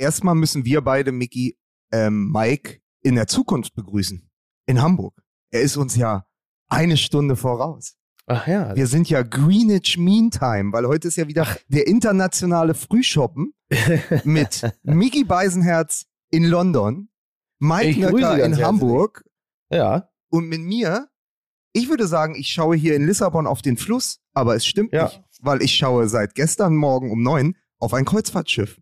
erstmal müssen wir beide, Mickey, ähm, Mike, in der Zukunft begrüßen. In Hamburg. Er ist uns ja eine Stunde voraus. Ach ja. Wir sind ja Greenwich Mean Time, weil heute ist ja wieder der internationale Frühshoppen mit Mickey Beisenherz in London, Mike Nöcker in Hamburg ja. und mit mir. Ich würde sagen, ich schaue hier in Lissabon auf den Fluss, aber es stimmt Ja. nicht, weil ich schaue seit gestern Morgen um neun auf ein Kreuzfahrtschiff,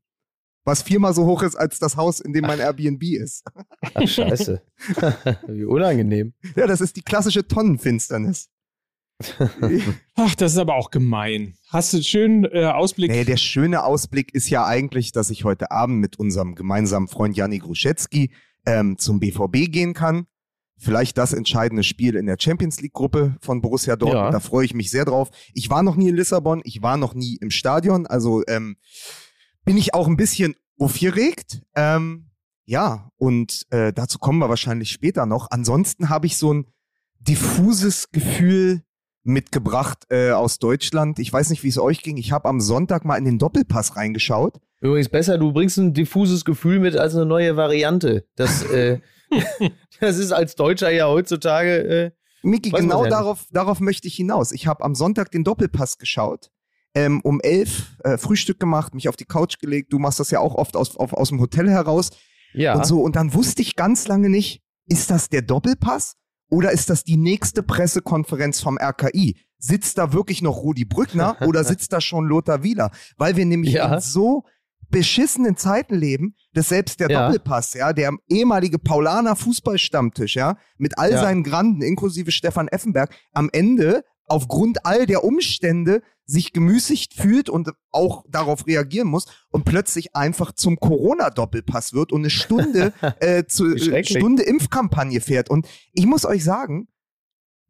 was viermal so hoch ist als das Haus, in dem mein Airbnb ist. Ach, scheiße. Wie unangenehm. Ja, das ist die klassische Tonnenfinsternis. Ach, das ist aber auch gemein. Hast du einen schönen äh, Ausblick? Nee, der schöne Ausblick ist ja eigentlich, dass ich heute Abend mit unserem gemeinsamen Freund Janni Gruszecki ähm, zum BVB gehen kann. Vielleicht das entscheidende Spiel in der Champions League Gruppe von Borussia Dortmund. Ja. Da freue ich mich sehr drauf. Ich war noch nie in Lissabon, ich war noch nie im Stadion, also ähm, bin ich auch ein bisschen aufgeregt. Ähm, ja, und äh, dazu kommen wir wahrscheinlich später noch. Ansonsten habe ich so ein diffuses Gefühl mitgebracht äh, aus Deutschland. Ich weiß nicht, wie es euch ging. Ich habe am Sonntag mal in den Doppelpass reingeschaut. Übrigens besser, du bringst ein diffuses Gefühl mit als eine neue Variante. Das, äh, das ist als Deutscher ja heutzutage. Äh, Miki, genau darauf, darauf möchte ich hinaus. Ich habe am Sonntag den Doppelpass geschaut, ähm, um elf äh, Frühstück gemacht, mich auf die Couch gelegt. Du machst das ja auch oft aus, auf, aus dem Hotel heraus ja. und so. Und dann wusste ich ganz lange nicht, ist das der Doppelpass oder ist das die nächste Pressekonferenz vom RKI? Sitzt da wirklich noch Rudi Brückner oder sitzt da schon Lothar Wieler? Weil wir nämlich Ja. in so beschissenen Zeiten leben, dass selbst der Ja. Doppelpass, ja, der ehemalige Paulaner Fußballstammtisch, ja, mit all Ja. seinen Granden, inklusive Stefan Effenberg, am Ende aufgrund all der Umstände sich gemüßigt fühlt und auch darauf reagieren muss und plötzlich einfach zum Corona-Doppelpass wird und eine Stunde äh, zu schrecklich. Stunde Impfkampagne fährt. Und ich muss euch sagen,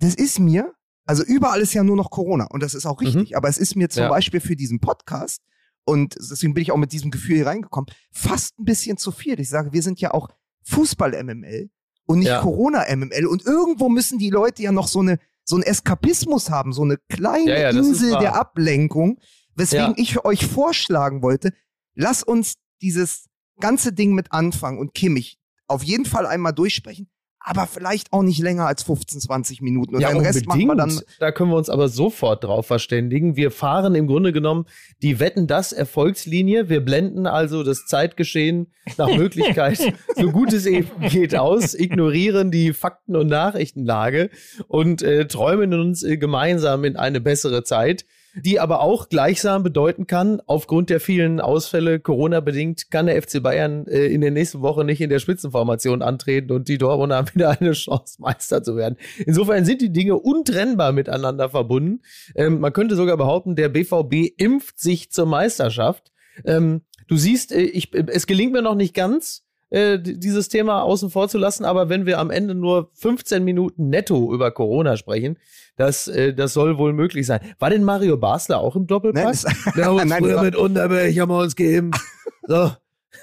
das ist mir, also überall ist ja nur noch Corona und das ist auch richtig, aber es ist mir zum Mhm. Ja. Beispiel für diesen Podcast und deswegen bin ich auch mit diesem Gefühl hier reingekommen, fast ein bisschen zu viel. Ich sage, wir sind ja auch Fußball-MML und nicht Ja. Corona-MML und irgendwo müssen die Leute ja noch so eine so einen Eskapismus haben, so eine kleine Ja, ja, Insel der Ablenkung, weswegen Ja. ich euch vorschlagen wollte, lass uns dieses ganze Ding mit anfangen und Kimmich auf jeden Fall einmal durchsprechen, aber vielleicht auch nicht länger als 15, 20 Minuten und ja, den Rest machen wir dann Da können wir uns aber sofort drauf verständigen. Wir fahren im Grunde genommen die Wetten das Erfolgslinie. Wir blenden also das Zeitgeschehen nach Möglichkeit, so gut es eben geht, aus, ignorieren die Fakten- und Nachrichtenlage und äh, träumen uns äh, gemeinsam in eine bessere Zeit. Die aber auch gleichsam bedeuten kann, aufgrund der vielen Ausfälle, Corona-bedingt, kann der FC Bayern äh, in der nächsten Woche nicht in der Spitzenformation antreten und die Dortmunder haben wieder eine Chance, Meister zu werden. Insofern sind die Dinge untrennbar miteinander verbunden. Ähm, man könnte sogar behaupten, der BVB impft sich zur Meisterschaft. Ähm, du siehst, äh, ich, äh, es gelingt mir noch nicht ganz, äh, dieses Thema außen vor zu lassen, aber wenn wir am Ende nur 15 Minuten netto über Corona sprechen, das, äh, das soll wohl möglich sein. War denn Mario Basler auch im Doppelpass? Nein, Wir haben uns Nein, früher das- mit Unterberg haben wir uns geimpft. So.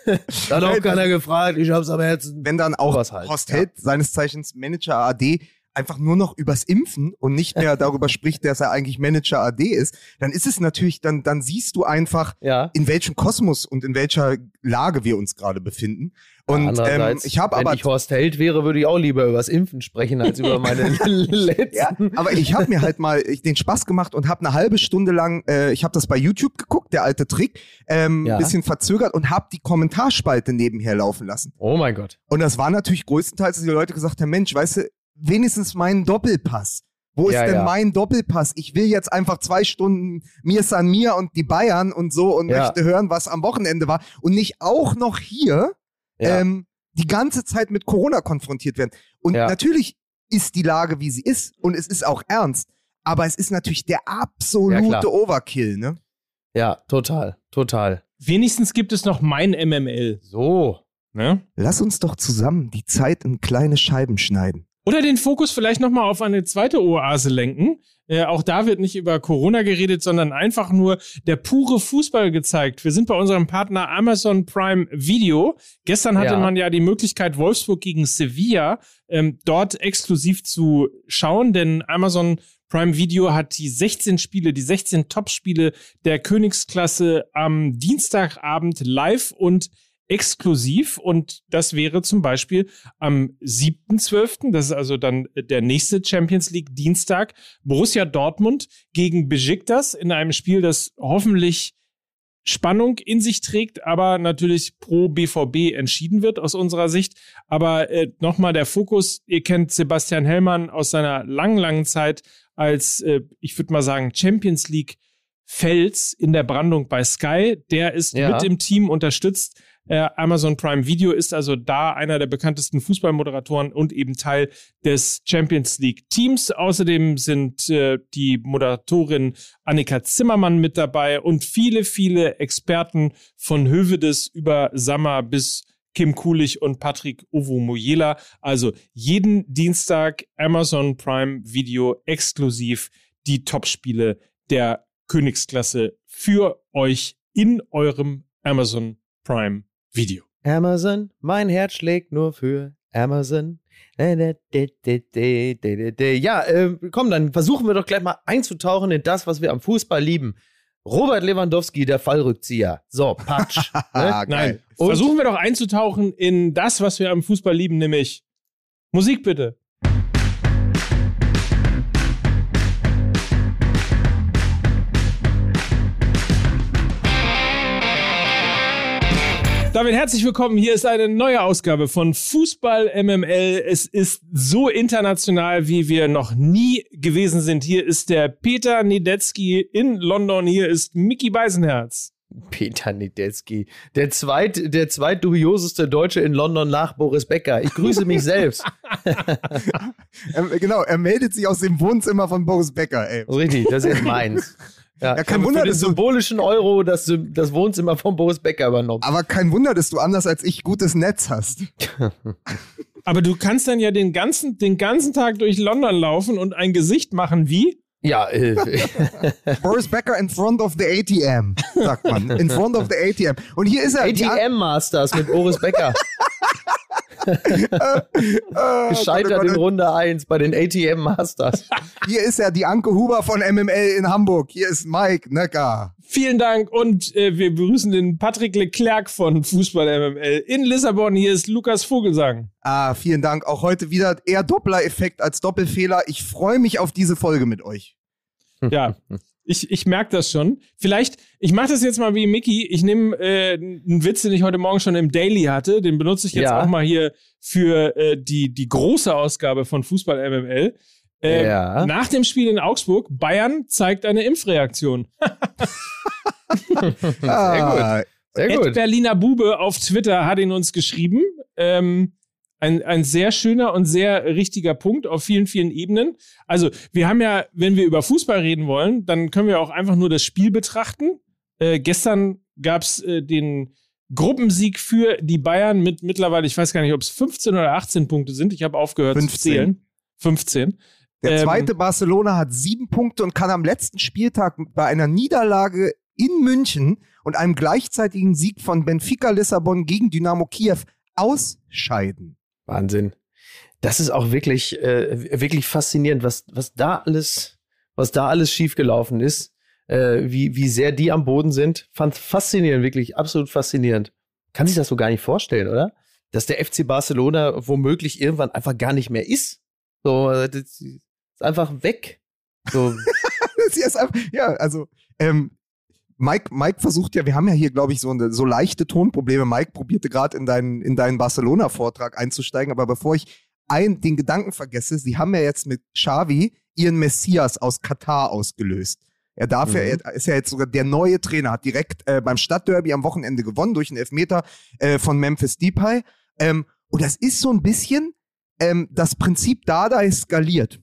da hat auch keiner gefragt, ich hab's am Herzen. wenn dann auch halt, Horst ja. Held, seines Zeichens Manager AD, einfach nur noch übers Impfen und nicht mehr darüber spricht, dass er eigentlich Manager AD ist, dann ist es natürlich, dann, dann siehst du einfach, Ja. in welchem Kosmos und in welcher Lage wir uns gerade befinden. Und ähm, ich habe wenn aber ich Horst Held wäre, würde ich auch lieber übers Impfen sprechen, als über meine letzten. Ja, aber ich habe mir halt mal den Spaß gemacht und habe eine halbe Stunde lang, äh, ich habe das bei YouTube geguckt, der alte Trick, ähm, Ja. bisschen verzögert und habe die Kommentarspalte nebenher laufen lassen. Oh mein Gott. Und das war natürlich größtenteils, dass die Leute gesagt haben, Mensch, weißt du, wenigstens meinen Doppelpass. Wo ist Ja, denn ja. mein Doppelpass? Ich will jetzt einfach zwei Stunden mir San Mir und die Bayern und so und Ja. möchte hören, was am Wochenende war und nicht auch noch hier Ja. ähm, die ganze Zeit mit Corona konfrontiert werden. Und Ja. natürlich ist die Lage, wie sie ist und es ist auch ernst, aber es ist natürlich der absolute. Overkill, ne? ja, total, total. Wenigstens gibt es noch mein MML. So. Ne? Lass uns doch zusammen die Zeit in kleine Scheiben schneiden. Oder den Fokus vielleicht nochmal auf eine zweite Oase lenken. Äh, auch da wird nicht über Corona geredet, sondern einfach nur der pure Fußball gezeigt. Wir sind bei unserem Partner Amazon Prime Video. Gestern hatte Ja. man ja die Möglichkeit, Wolfsburg gegen Sevilla ähm, dort exklusiv zu schauen, denn Amazon Prime Video hat die 16 Spiele, die 16 Top-Spiele der Königsklasse am Dienstagabend live und exklusiv und das wäre zum Beispiel am 7.12., das ist also dann der nächste Champions League Dienstag, Borussia Dortmund gegen Besiktas in einem Spiel, das hoffentlich Spannung in sich trägt, aber natürlich pro BVB entschieden wird aus unserer Sicht. Aber äh, nochmal der Fokus, ihr kennt Sebastian Hellmann aus seiner langen, langen Zeit als, äh, ich würde mal sagen, Champions League Fels in der Brandung bei Sky. Der ist ja. mit dem Team unterstützt. Äh, Amazon Prime Video ist also da einer der bekanntesten Fußballmoderatoren und eben Teil des Champions League Teams. Außerdem sind äh, die Moderatorin Annika Zimmermann mit dabei und viele, viele Experten von Hövedes über Sammer bis Kim Kulich und Patrick Ovomoyela. Also jeden Dienstag Amazon Prime Video exklusiv die Topspiele der Königsklasse für euch in eurem Amazon Prime Video. Amazon, mein Herz schlägt nur für Amazon. Ja, äh, komm, dann versuchen wir doch gleich mal einzutauchen in das, was wir am Fußball lieben. Robert Lewandowski, der Fallrückzieher. So, Patsch. ne? Nein. Und versuchen wir doch einzutauchen in das, was wir am Fußball lieben, nämlich Musik bitte. Damit herzlich willkommen. Hier ist eine neue Ausgabe von Fußball MML. Es ist so international, wie wir noch nie gewesen sind. Hier ist der Peter Niedetzky in London. Hier ist Mickey Beisenherz. Peter Niedetzky, der zweit, der zweitdubioseste Deutsche in London nach Boris Becker. Ich grüße mich selbst. genau, er meldet sich aus dem Wohnzimmer von Boris Becker. Ey. Richtig, das ist meins. Ja, ja kein Wunder, für den symbolischen Euro das, das Wohnzimmer von Boris Becker übernommen. Aber kein Wunder, dass du anders als ich gutes Netz hast. Aber du kannst dann ja den ganzen, den ganzen Tag durch London laufen und ein Gesicht machen wie? Ja, äh. Boris Becker in front of the ATM, sagt man. In front of the ATM. Und hier ist er. ATM Masters mit Boris Becker. Oh Gescheitert in Runde 1 bei den ATM Masters. Hier ist er, die Anke Huber von MML in Hamburg. Hier ist Mike Necker. Vielen Dank und äh, wir begrüßen den Patrick Leclerc von Fußball MML in Lissabon. Hier ist Lukas Vogelsang. Ah, vielen Dank. Auch heute wieder eher Doppler-Effekt als Doppelfehler. Ich freue mich auf diese Folge mit euch. Ja, ich, ich merke das schon. Vielleicht, ich mache das jetzt mal wie Mickey. Ich nehme äh, einen Witz, den ich heute Morgen schon im Daily hatte. Den benutze ich jetzt ja. auch mal hier für äh, die, die große Ausgabe von Fußball MML. Äh, ja. Nach dem Spiel in Augsburg, Bayern zeigt eine Impfreaktion. Sehr ah, gut. Sehr gut. Berliner Bube auf Twitter hat ihn uns geschrieben. Ähm, ein, ein sehr schöner und sehr richtiger Punkt auf vielen, vielen Ebenen. Also, wir haben ja, wenn wir über Fußball reden wollen, dann können wir auch einfach nur das Spiel betrachten. Äh, gestern gab es äh, den Gruppensieg für die Bayern mit mittlerweile, ich weiß gar nicht, ob es 15 oder 18 Punkte sind. Ich habe aufgehört 15. zu zählen. 15. Der ähm, zweite ähm, Barcelona hat sieben Punkte und kann am letzten Spieltag bei einer Niederlage in München und einem gleichzeitigen Sieg von Benfica Lissabon gegen Dynamo Kiew ausscheiden. Wahnsinn. Das ist auch wirklich, äh, wirklich faszinierend, was, was da alles, was da alles schiefgelaufen ist, äh, wie, wie sehr die am Boden sind. Fand faszinierend, wirklich absolut faszinierend. Kann sich das so gar nicht vorstellen, oder? Dass der FC Barcelona womöglich irgendwann einfach gar nicht mehr ist. So, das ist einfach weg. So. ja, also, ähm, Mike, Mike versucht ja, wir haben ja hier, glaube ich, so, eine, so leichte Tonprobleme. Mike probierte gerade in deinen, in deinen Barcelona-Vortrag einzusteigen, aber bevor ich ein, den Gedanken vergesse, sie haben ja jetzt mit Xavi ihren Messias aus Katar ausgelöst. Er darf mhm. ja, er ist ja jetzt sogar der neue Trainer, hat direkt äh, beim Stadtderby am Wochenende gewonnen durch einen Elfmeter äh, von Memphis Depay. Ähm, und das ist so ein bisschen ähm, das Prinzip Dada skaliert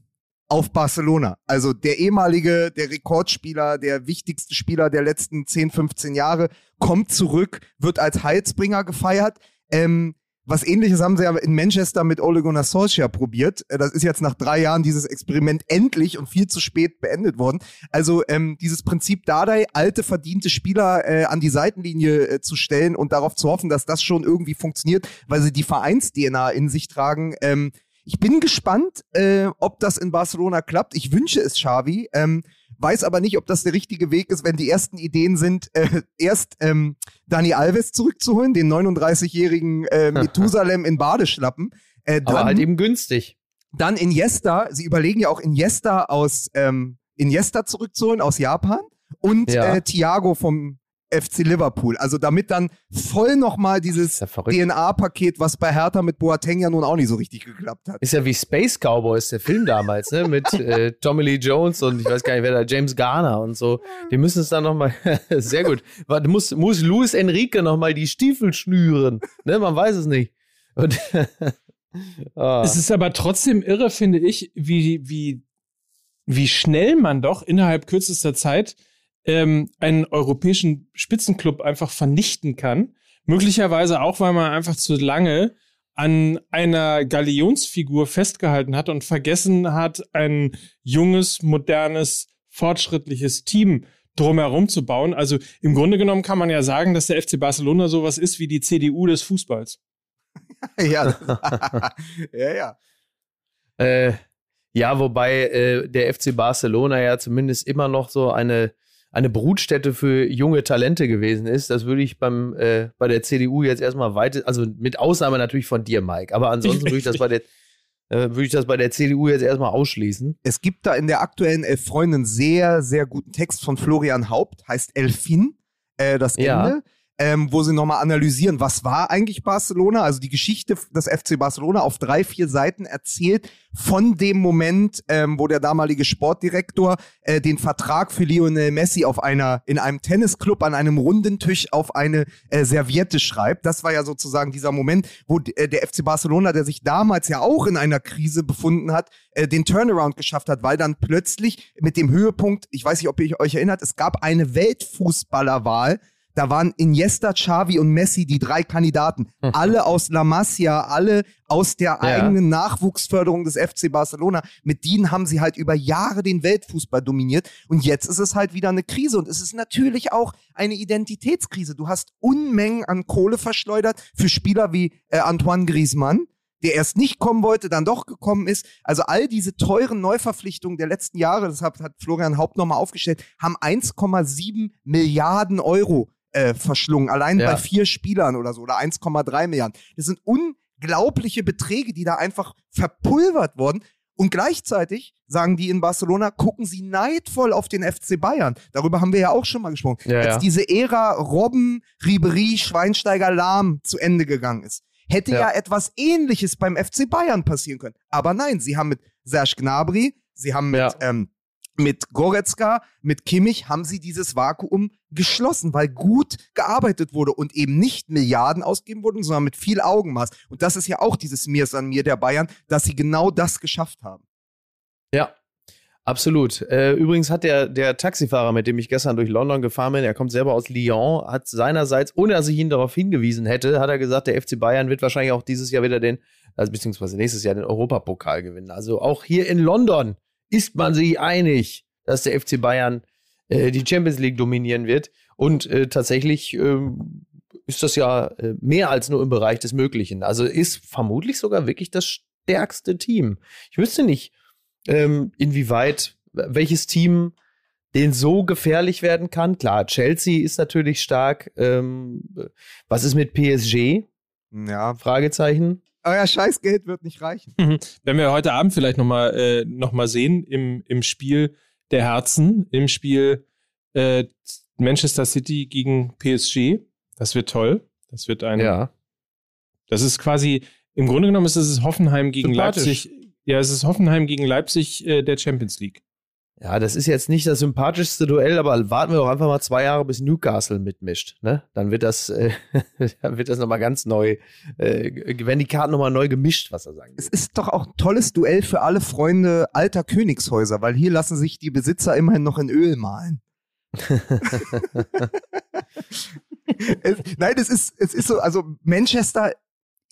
auf Barcelona. Also der ehemalige, der Rekordspieler, der wichtigste Spieler der letzten 10, 15 Jahre, kommt zurück, wird als Heilsbringer gefeiert. Ähm, was ähnliches haben sie ja in Manchester mit Ole Gunnar Solskjaer probiert. Äh, das ist jetzt nach drei Jahren dieses Experiment endlich und viel zu spät beendet worden. Also ähm, dieses Prinzip Dardai, alte verdiente Spieler äh, an die Seitenlinie äh, zu stellen und darauf zu hoffen, dass das schon irgendwie funktioniert, weil sie die Vereins-DNA in sich tragen. Ähm, Ich bin gespannt, äh, ob das in Barcelona klappt. Ich wünsche es Xavi. Ähm, weiß aber nicht, ob das der richtige Weg ist, wenn die ersten Ideen sind, äh, erst ähm, Dani Alves zurückzuholen, den 39-jährigen äh, Methusalem in Badeschlappen. Äh, dann, Aber halt eben günstig. Dann Iniesta. Sie überlegen ja auch Iniesta aus ähm, Iniesta zurückzuholen aus Japan und Ja. äh, Thiago vom FC Liverpool. Also damit dann voll nochmal dieses ja. DNA-Paket, was bei Hertha mit Boateng ja nun auch nicht so richtig geklappt hat. Ist ja wie Space Cowboys, der Film damals, ne? Mit äh, Tommy Lee Jones und ich weiß gar nicht, wer da, James Garner und so. Die müssen es dann nochmal, sehr gut. Muss, muss Luis Enrique nochmal die Stiefel schnüren. Ne? Man weiß es nicht. Und, ah. Es ist aber trotzdem irre, finde ich, wie, wie, wie schnell man doch innerhalb kürzester Zeit ähm, einen europäischen Spitzenclub einfach vernichten kann. Möglicherweise auch, weil man einfach zu lange an einer Galionsfigur festgehalten hat und vergessen hat, ein junges, modernes, fortschrittliches Team drumherum zu bauen. Also im Grunde genommen kann man ja sagen, dass der FC Barcelona sowas ist wie die CDU des Fußballs. ja, ja, ja. Äh, ja, wobei äh, der FC Barcelona ja zumindest immer noch so eine, eine Brutstätte für junge Talente gewesen ist. Das würde ich beim, äh, bei der CDU jetzt erstmal weiter, also mit Ausnahme natürlich von dir, Mike. Aber ansonsten würde ich das bei der, äh, würde ich das bei der CDU jetzt erstmal ausschließen. Es gibt da in der aktuellen Elf Freunde einen sehr, sehr guten Text von Florian Haupt, heißt Elfin, äh, das Ja. Ähm, wo sie nochmal analysieren, was war eigentlich Barcelona, also die Geschichte des FC Barcelona auf drei, vier Seiten erzählt von dem Moment, ähm, wo der damalige Sportdirektor äh, den Vertrag für Lionel Messi auf einer, in einem Tennisclub an einem runden Tisch auf eine äh, Serviette schreibt. Das war ja sozusagen dieser Moment, wo äh, der FC Barcelona, der sich damals ja auch in einer Krise befunden hat, äh, den Turnaround geschafft hat, weil dann plötzlich mit dem Höhepunkt, ich weiß nicht, ob ihr euch erinnert, es gab eine Weltfußballerwahl. Da waren Iniesta, Xavi und Messi die drei Kandidaten. Alle aus La Masia, alle aus der eigenen Nachwuchsförderung des FC Barcelona. Mit denen haben sie halt über Jahre den Weltfußball dominiert. Und jetzt ist es halt wieder eine Krise. Und es ist natürlich auch eine Identitätskrise. Du hast Unmengen an Kohle verschleudert für Spieler wie äh, Antoine Griezmann der erst nicht kommen wollte, dann doch gekommen ist. Also all diese teuren Neuverpflichtungen der letzten Jahre, das hat, hat Florian Haupt nochmal aufgestellt, haben 1,7 Milliarden Euro äh, verschlungen, allein Ja. bei vier Spielern oder so, oder 1,3 Milliarden. Das sind unglaubliche Beträge, die da einfach verpulvert wurden. Und gleichzeitig sagen die in Barcelona, gucken sie neidvoll auf den FC Bayern. Darüber haben wir ja auch schon mal gesprochen. Ja, Als ja. diese Ära Robben, Ribery, Schweinsteiger, Lahm zu Ende gegangen ist, hätte ja. Ja. etwas Ähnliches beim FC Bayern passieren können. Aber nein, sie haben mit Serge Gnabry, sie haben mit, ähm, mit Goretzka, mit Kimmich, haben sie dieses Vakuum geschlossen, weil gut gearbeitet wurde und eben nicht Milliarden ausgegeben wurden, sondern mit viel Augenmaß. Und das ist ja auch dieses Mir ist an mir der Bayern, dass sie genau das geschafft haben. Ja, absolut. Äh, übrigens hat der, der Taxifahrer, mit dem ich gestern durch London gefahren bin, er kommt selber aus Lyon, hat seinerseits, ohne dass ich ihn darauf hingewiesen hätte, hat er gesagt, der FC Bayern wird wahrscheinlich auch dieses Jahr wieder den, also beziehungsweise nächstes Jahr den Europapokal gewinnen. Also auch hier in London ist man sich einig, dass der FC Bayern äh, die Champions League dominieren wird. Und äh, tatsächlich ähm, ist das ja äh, mehr als nur im Bereich des Möglichen. Also ist vermutlich sogar wirklich das stärkste Team. Ich wüsste nicht, ähm, inwieweit welches Team den so gefährlich werden kann. Klar, Chelsea ist natürlich stark. Ähm, was ist mit PSG? Ja. Fragezeichen. Euer Scheißgeld wird nicht reichen. Wenn wir heute Abend vielleicht nochmal äh, noch mal sehen im, im Spiel der Herzen, im Spiel äh, Manchester City gegen PSG, das wird toll. Das wird ein. Ja. Das ist quasi, im Grunde genommen ist es Hoffenheim gegen. Leipzig. Ja, es ist Hoffenheim gegen Leipzig äh, der Champions League. Ja, das ist jetzt nicht das sympathischste Duell, aber warten wir doch einfach mal zwei Jahre, bis Newcastle mitmischt. Ne? Dann wird das, äh, dann wird das nochmal ganz neu, äh, werden die Karten nochmal neu gemischt, was er sagen Es will. ist doch auch ein tolles Duell für alle Freunde alter Königshäuser, weil hier lassen sich die Besitzer immerhin noch in Öl malen. es, nein, es ist, es ist so, also Manchester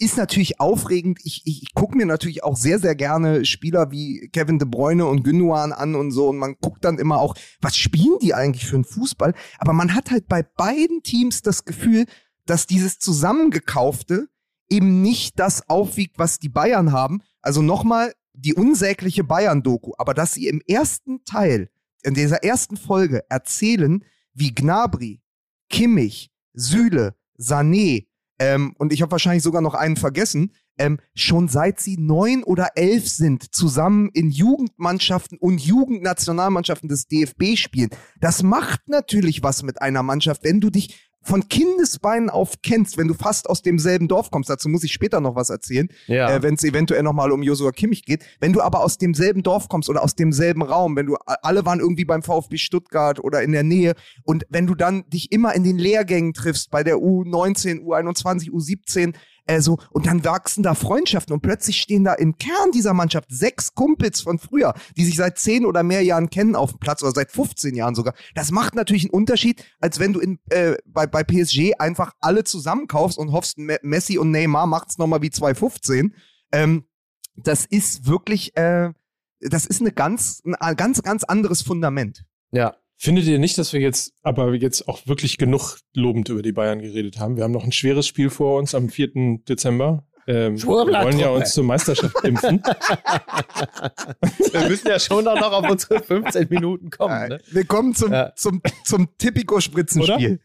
ist natürlich aufregend. Ich, ich, ich gucke mir natürlich auch sehr, sehr gerne Spieler wie Kevin De Bruyne und Gündogan an und so. Und man guckt dann immer auch, was spielen die eigentlich für einen Fußball? Aber man hat halt bei beiden Teams das Gefühl, dass dieses Zusammengekaufte eben nicht das aufwiegt, was die Bayern haben, also nochmal die unsägliche Bayern-Doku, aber dass sie im ersten Teil, in dieser ersten Folge erzählen, wie Gnabry, Kimmich, Süle, Sané ähm, und ich habe wahrscheinlich sogar noch einen vergessen, ähm, schon seit sie neun oder elf sind, zusammen in Jugendmannschaften und Jugendnationalmannschaften des DFB spielen. Das macht natürlich was mit einer Mannschaft, wenn du dich von Kindesbeinen auf kennst, wenn du fast aus demselben Dorf kommst, dazu muss ich später noch was erzählen, Ja. äh, wenn es eventuell nochmal um Josua Kimmich geht, wenn du aber aus demselben Dorf kommst oder aus demselben Raum, wenn du, alle waren irgendwie beim VfB Stuttgart oder in der Nähe und wenn du dann dich immer in den Lehrgängen triffst, bei der U19, U21, U17, äh, so, und dann wachsen da Freundschaften und plötzlich stehen da im Kern dieser Mannschaft sechs Kumpels von früher, die sich seit zehn oder mehr Jahren kennen auf dem Platz oder seit 15 Jahren sogar. Das macht natürlich einen Unterschied, als wenn du in, äh, bei, bei PSG einfach alle zusammenkaufst und hoffst, Me Messi und Neymar macht's nochmal wie 2015. Ähm, das ist wirklich, äh, das ist eine ganz, ein ganz, ganz anderes Fundament. Ja. Findet ihr nicht, dass wir jetzt aber jetzt auch wirklich genug lobend über die Bayern geredet haben? Wir haben noch ein schweres Spiel vor uns am 4. Dezember. Ähm, wir wollen ja uns zur Meisterschaft impfen. Wir müssen ja schon auch noch auf unsere 15 Minuten kommen. Ne? Willkommen zum, Ja. zum, zum Tipico-Spritzenspiel.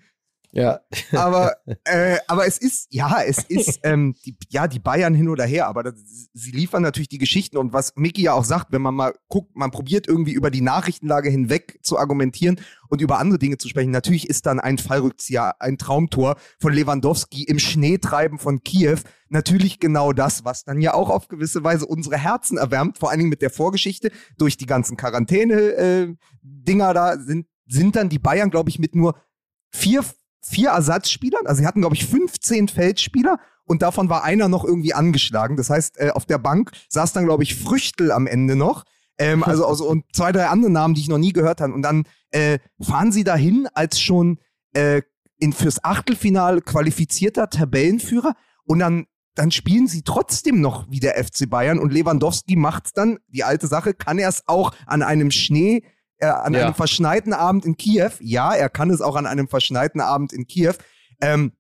Ja. aber, äh, aber es ist, ja, es ist, ähm, die, ja, die Bayern hin oder her, aber das, sie liefern natürlich die Geschichten und was Micky ja auch sagt, wenn man mal guckt, man probiert irgendwie über die Nachrichtenlage hinweg zu argumentieren und über andere Dinge zu sprechen. Natürlich ist dann ein Fallrückzieher, ein Traumtor von Lewandowski im Schneetreiben von Kiew natürlich genau das, was dann ja auch auf gewisse Weise unsere Herzen erwärmt, vor allen Dingen mit der Vorgeschichte durch die ganzen Quarantäne-Dinger da sind, sind dann die Bayern, glaube ich, mit nur vier vier Ersatzspielern. Also sie hatten, glaube ich, 15 Feldspieler und davon war einer noch irgendwie angeschlagen. Das heißt, äh, auf der Bank saß dann, glaube ich, Früchtel am Ende noch. Ähm, also, also und zwei, drei andere Namen, die ich noch nie gehört habe. Und dann äh, fahren sie dahin als schon äh, in, fürs Achtelfinale qualifizierter Tabellenführer und dann dann spielen sie trotzdem noch wie der FC Bayern und Lewandowski macht's dann, die alte Sache, kann er es auch an einem Schnee äh, an Ja. einem verschneiten Abend in Kiew. Ja, er kann es auch an einem verschneiten Abend in Kiew. Ähm,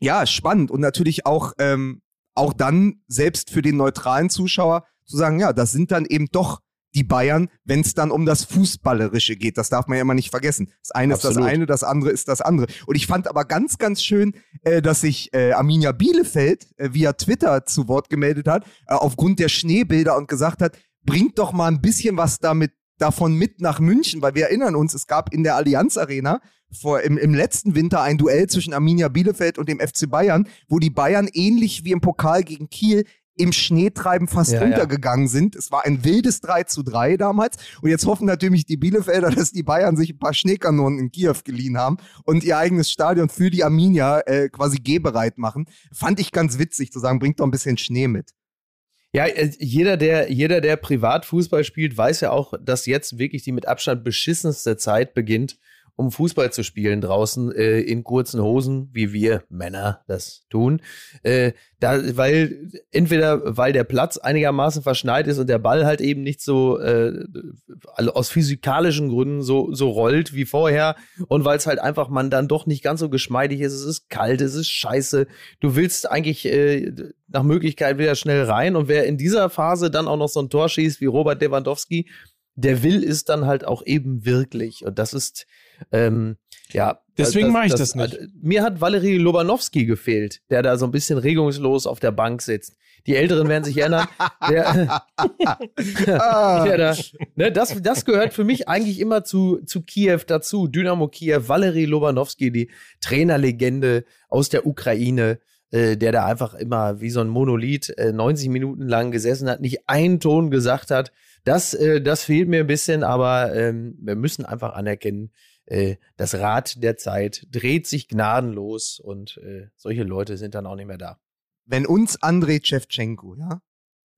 ja, spannend und natürlich auch, ähm, auch dann selbst für den neutralen Zuschauer zu sagen, ja, das sind dann eben doch die Bayern, wenn es dann um das Fußballerische geht. Das darf man ja immer nicht vergessen. Das eine ist Absolut. das eine, das andere ist das andere. Und ich fand aber ganz, ganz schön, äh, dass sich äh, Arminia Bielefeld äh, via Twitter zu Wort gemeldet hat, äh, aufgrund der Schneebilder und gesagt hat, bringt doch mal ein bisschen was damit davon mit nach München, weil wir erinnern uns, es gab in der Allianz Arena vor, im, im letzten Winter ein Duell zwischen Arminia Bielefeld und dem FC Bayern, wo die Bayern ähnlich wie im Pokal gegen Kiel im Schneetreiben fast Ja, ja. untergegangen sind. Es war ein wildes 3 zu 3 damals. Und jetzt hoffen natürlich die Bielefelder, dass die Bayern sich ein paar Schneekanonen in Kiew geliehen haben und ihr eigenes Stadion für die Arminia äh, quasi gehbereit machen. Fand ich ganz witzig zu sagen, bringt doch ein bisschen Schnee mit. Ja, äh, jeder der, jeder, der Privatfußball spielt, weiß ja auch, dass jetzt wirklich die mit Abstand beschissenste Zeit beginnt, um Fußball zu spielen draußen äh, in kurzen Hosen, wie wir Männer das tun. Äh, da, weil entweder weil der Platz einigermaßen verschneit ist und der Ball halt eben nicht so äh, aus physikalischen Gründen so so rollt wie vorher und weil es halt einfach man dann doch nicht ganz so geschmeidig ist. Es ist kalt, es ist scheiße. Du willst eigentlich äh, nach Möglichkeit wieder schnell rein und wer in dieser Phase dann auch noch so ein Tor schießt wie Robert Lewandowski, der will es dann halt auch eben wirklich und das ist ähm, ja. Deswegen mache ich das nicht. äh, Mir hat Valerie Lobanowski gefehlt, der da so ein bisschen regungslos auf der Bank sitzt. Die Älteren werden sich erinnern. Der, Ah. der da, ne, das, das gehört für mich eigentlich immer zu, zu Kiew dazu. Dynamo Kiew, Valerie Lobanowski, die Trainerlegende aus der Ukraine, äh, der da einfach immer wie so ein Monolith äh, 90 Minuten lang gesessen hat, nicht einen Ton gesagt hat. Das, äh, das fehlt mir ein bisschen, aber ähm, wir müssen einfach anerkennen, äh, das Rad der Zeit dreht sich gnadenlos und äh, solche Leute sind dann auch nicht mehr da. wenn uns Andrei Shevchenko, ja,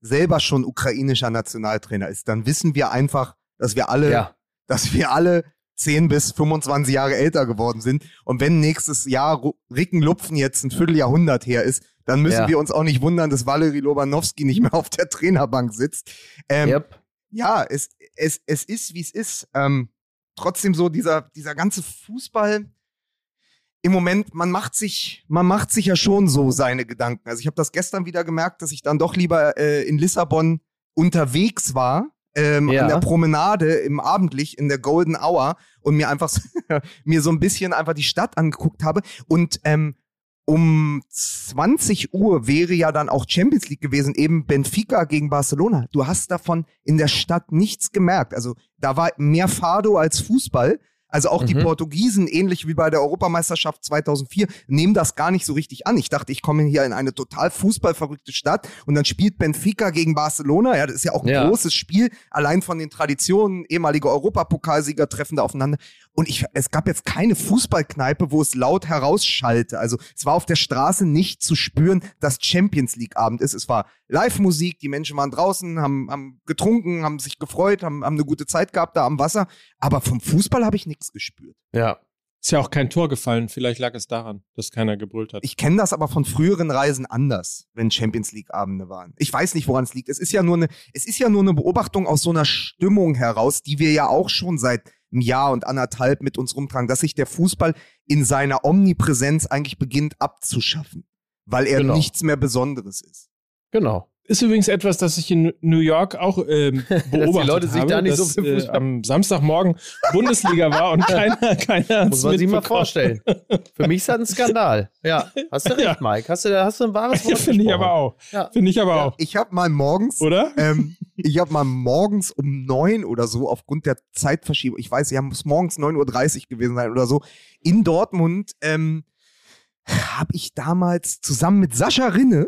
selber schon ukrainischer Nationaltrainer ist, dann wissen wir einfach, dass wir alle, Ja, dass wir alle 10 bis 25 Jahre älter geworden sind. Und wenn nächstes Jahr Ru- Rickenlupfen jetzt ein Vierteljahrhundert her ist, dann müssen Ja. wir uns auch nicht wundern, dass Valery Lobanowski nicht mehr auf der Trainerbank sitzt. Ähm, yep. ja, es, es, es ist, wie es ist. Ähm, trotzdem so dieser, dieser ganze Fußball. im Moment, man macht sich, man macht sich ja schon so seine Gedanken. Also ich habe das gestern wieder gemerkt, dass ich dann doch lieber äh, in Lissabon unterwegs war, ähm, Ja. an der Promenade im Abendlich in der Golden Hour und mir einfach so- mir so ein bisschen einfach die Stadt angeguckt habe und ähm, um 20 Uhr wäre ja dann auch Champions League gewesen, eben Benfica gegen Barcelona. Du hast davon in der Stadt nichts gemerkt. Also da war mehr Fado als Fußball. Also auch die Mhm. Portugiesen, ähnlich wie bei der Europameisterschaft 2004, nehmen das gar nicht so richtig an. Ich dachte, ich komme hier in eine total fußballverrückte Stadt und dann spielt Benfica gegen Barcelona. Ja, das ist ja auch ein Ja. großes Spiel, allein von den Traditionen. Ehemalige Europapokalsieger treffen da aufeinander. Und ich, es gab jetzt keine Fußballkneipe, wo es laut herausschallte. Also es war auf der Straße nicht zu spüren, dass Champions League Abend ist. Es war Live-Musik, die Menschen waren draußen, haben, haben getrunken, haben sich gefreut, haben, haben eine gute Zeit gehabt da am Wasser. Aber vom Fußball habe ich nichts gespürt. Ja. Ist ja auch kein Tor gefallen. Vielleicht lag es daran, dass keiner gebrüllt hat. Ich kenne das aber von früheren Reisen anders, wenn Champions League Abende waren. Ich weiß nicht, woran es liegt. Es ist ja nur eine, es ist ja nur eine Beobachtung aus so einer Stimmung heraus, die wir ja auch schon seit einem Jahr und anderthalb mit uns rumtragen, dass sich der Fußball in seiner Omnipräsenz eigentlich beginnt abzuschaffen, weil er Genau. nichts mehr Besonderes ist. Genau. Ist übrigens etwas, das ich in New York auch ähm, beobachtet Leute sich habe, da nicht dass, so äh, am Samstagmorgen Bundesliga war und keiner, keiner Muss man sich mal vorstellen. Für mich ist das ein Skandal. Ja, hast du recht, Ja. Mike. Hast du, hast du ein wahres Wort Finde ich aber auch. Ja. Finde ich aber auch. Ich habe mal morgens Oder? ähm, ich habe mal morgens um neun oder so, aufgrund der Zeitverschiebung, ich weiß, ja, muss morgens 9.30 Uhr gewesen sein oder so, in Dortmund ähm, habe ich damals zusammen mit Sascha Rinne,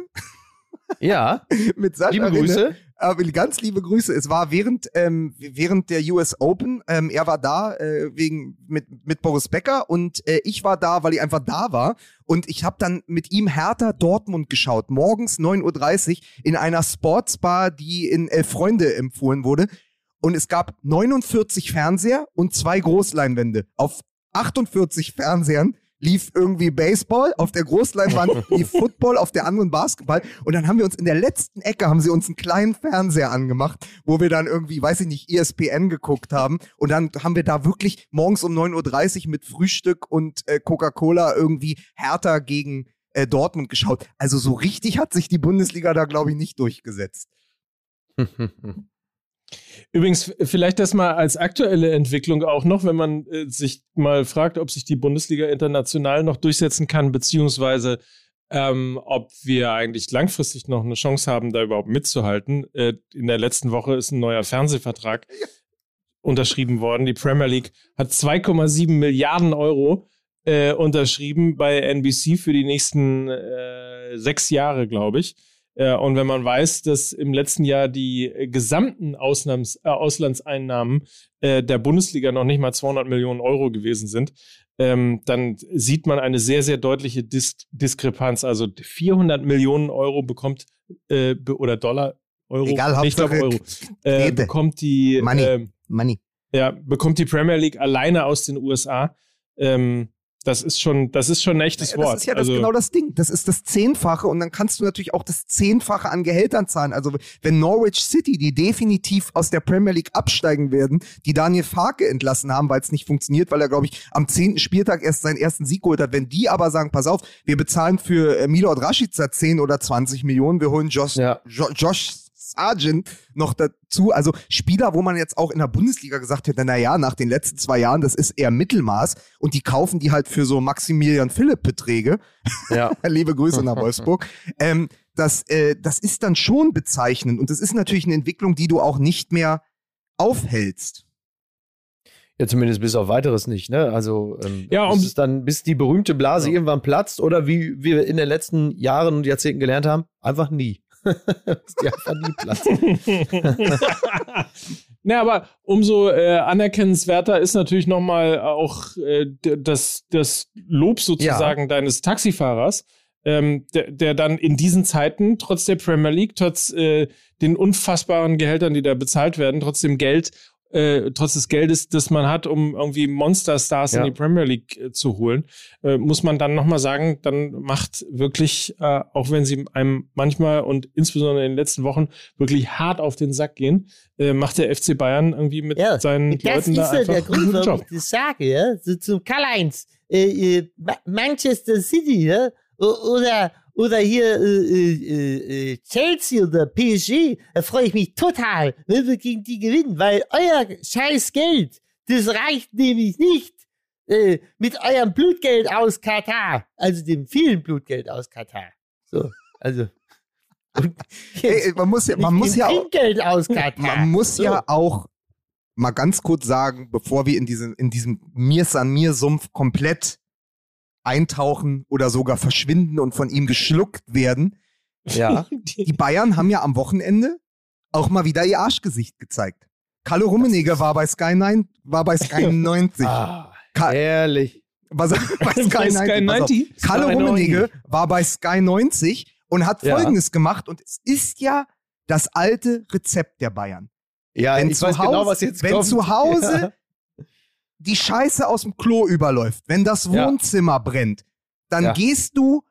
Ja, mit Sascha liebe Rinne, Grüße. aber ganz liebe Grüße. Es war während, ähm, während der US Open. Ähm, er war da äh, wegen mit, mit Boris Becker und äh, ich war da, weil ich einfach da war. Und ich habe dann mit ihm Hertha Dortmund geschaut. Morgens 9.30 Uhr in einer Sportsbar, die in Elf Freunde empfohlen wurde. Und es gab 49 Fernseher und zwei Großleinwände. Auf 48 Fernsehern lief irgendwie Baseball, auf der Großleinwand lief Football, auf der anderen Basketball. Und dann haben wir uns in der letzten Ecke, haben sie uns einen kleinen Fernseher angemacht, wo wir dann irgendwie, weiß ich nicht, ESPN geguckt haben. Und dann haben wir da wirklich morgens um 9.30 Uhr mit Frühstück und äh, Coca-Cola irgendwie Hertha gegen äh, Dortmund geschaut. Also so richtig hat sich die Bundesliga da, glaube ich, nicht durchgesetzt. Übrigens, vielleicht das mal als aktuelle Entwicklung auch noch, wenn man äh, sich mal fragt, ob sich die Bundesliga international noch durchsetzen kann, beziehungsweise ähm, ob wir eigentlich langfristig noch eine Chance haben, da überhaupt mitzuhalten. Äh, in der letzten Woche ist ein neuer Fernsehvertrag unterschrieben worden. Die Premier League hat 2,7 Milliarden Euro äh, unterschrieben bei NBC für die nächsten äh, sechs Jahre, glaube ich. Äh, und wenn man weiß, dass im letzten Jahr die gesamten Ausnahms äh, Auslandseinnahmen äh, der Bundesliga noch nicht mal 200 Millionen Euro gewesen sind, ähm, dann sieht man eine sehr, sehr deutliche Dis Diskrepanz. Also 400 Millionen Euro bekommt, äh, oder Dollar, Euro, Egal, ich glaube Euro, äh, bekommt die Money. ähm, Money. ja, bekommt die Premier League alleine aus den USA. Ähm, das ist schon, das ist schon ein echtes Ja, Wort. Das ist ja das also, genau das Ding. Das ist das Zehnfache und dann kannst du natürlich auch das Zehnfache an Gehältern zahlen. Also wenn Norwich City, die definitiv aus der Premier League absteigen werden, die Daniel Farke entlassen haben, weil es nicht funktioniert, weil er, glaube ich, am zehnten Spieltag erst seinen ersten Sieg geholt hat. Wenn die aber sagen, pass auf, wir bezahlen für äh, Milord Rashica 10 oder 20 Millionen, wir holen Josh, Ja. jo Josh Sargent noch dazu. Also Spieler, wo man jetzt auch in der Bundesliga gesagt hätte, na ja, nach den letzten zwei Jahren, das ist eher Mittelmaß und die kaufen die halt für so Maximilian Philipp Beträge. Ja. Liebe Grüße nach Wolfsburg. Ähm, das, äh, das ist dann schon bezeichnend und das ist natürlich eine Entwicklung, die du auch nicht mehr aufhältst. Ja, zumindest bis auf weiteres nicht, ne? Also ähm, Ja, bis und- es dann, bis die berühmte Blase Ja. irgendwann platzt oder wie wir in den letzten Jahren und Jahrzehnten gelernt haben, einfach nie. Einfach nie platzt. Na, aber umso äh, anerkennenswerter ist natürlich nochmal auch äh, das, das Lob sozusagen deines Taxifahrers, ähm, der, der dann in diesen Zeiten trotz der Premier League, trotz äh, den unfassbaren Gehältern, die da bezahlt werden, trotzdem Geld, äh, trotz des Geldes, das man hat, um irgendwie Monsterstars Ja. in die Premier League äh, zu holen, äh, muss man dann nochmal sagen, dann macht wirklich, äh, auch wenn sie einem manchmal und insbesondere in den letzten Wochen wirklich hart auf den Sack gehen, äh, macht der FC Bayern irgendwie mit Ja, seinen Das Leuten ist da ja einfach der Grund, warum ich das sage, ja? So zum Karl-Heinz. äh, Manchester City, ne? oder, oder hier äh, äh, äh, Chelsea oder PSG, da freue ich mich total, wenn wir gegen die gewinnen, weil euer scheiß Geld, das reicht nämlich nicht äh, mit eurem Blutgeld aus Katar, also dem vielen Blutgeld aus Katar. So, also. Ey, man muss ja, man muss ja auch, aus Katar. man muss So. ja auch mal ganz kurz sagen, bevor wir in diesen, in diesem Mir san mir Sumpf komplett eintauchen oder sogar verschwinden und von ihm geschluckt werden. Ja. Die Bayern haben ja am Wochenende auch mal wieder ihr Arschgesicht gezeigt. Kalle Rummenigge war bei Sky 9, war bei Sky 90. Ah, Ka- ehrlich. Was, bei Sky, Bei 90. Sky pass auf. 90? Kalle Sky Rummenigge war bei Sky 90 und hat Ja. Folgendes gemacht und es ist ja das alte Rezept der Bayern. Ja, wenn ich weiß Hause, genau, was jetzt wenn kommt. zu Hause die Scheiße aus dem Klo überläuft, wenn das Ja. Wohnzimmer brennt, dann Ja. gehst du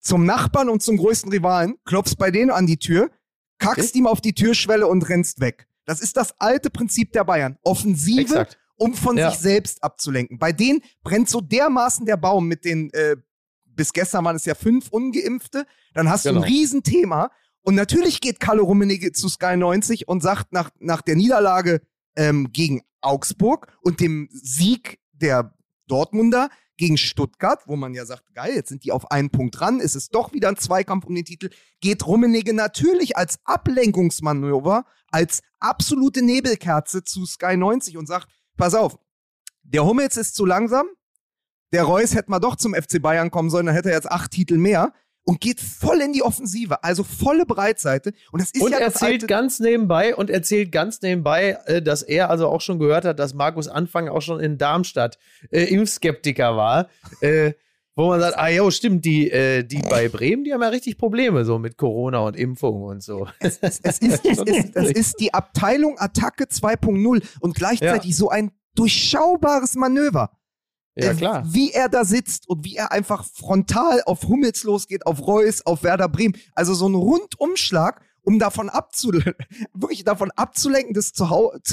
zum Nachbarn und zum größten Rivalen, klopfst bei denen an die Tür, kackst ihm auf die Türschwelle und rennst weg. Das ist das alte Prinzip der Bayern. Offensive, Exakt. um von Ja. sich selbst abzulenken. Bei denen brennt so dermaßen der Baum mit den, äh, bis gestern waren es ja fünf Ungeimpfte, dann hast du Genau. ein Riesenthema. Und natürlich geht Kalle Rummenigge zu Sky 90 und sagt nach, nach der Niederlage ähm, gegen Augsburg und dem Sieg der Dortmunder gegen Stuttgart, wo man ja sagt, geil, jetzt sind die auf einen Punkt dran, ist es doch wieder ein Zweikampf um den Titel, geht Rummenigge natürlich als Ablenkungsmanöver, als absolute Nebelkerze zu Sky 90 und sagt, pass auf, der Hummels ist zu langsam, der Reus hätte mal doch zum FC Bayern kommen sollen, dann hätte er jetzt acht Titel mehr und geht voll in die Offensive, also volle Breitseite. Und das ist Und ja das erzählt ganz nebenbei und erzählt ganz nebenbei, äh, dass er also auch schon gehört hat, dass Markus Anfang auch schon in Darmstadt äh, Impfskeptiker war. Äh, wo man sagt, ah jo, stimmt, die, äh, die bei Bremen, die haben ja richtig Probleme so mit Corona und Impfung und so. es, ist, es, ist, es ist die Abteilung Attacke 2.0 und gleichzeitig so ein durchschaubares Manöver. Ja, Äh, klar. Wie er da sitzt und wie er einfach frontal auf Hummels losgeht, auf Reus, auf Werder Bremen. Also so ein Rundumschlag, um davon abzulenken, wirklich davon abzulenken, dass zu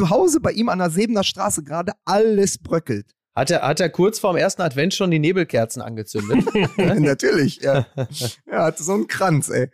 Hause bei ihm an der Sebener Straße gerade alles bröckelt. Hat er, hat er kurz vorm ersten Advent schon die Nebelkerzen angezündet? Natürlich, ja. Er hatte so einen Kranz, ey.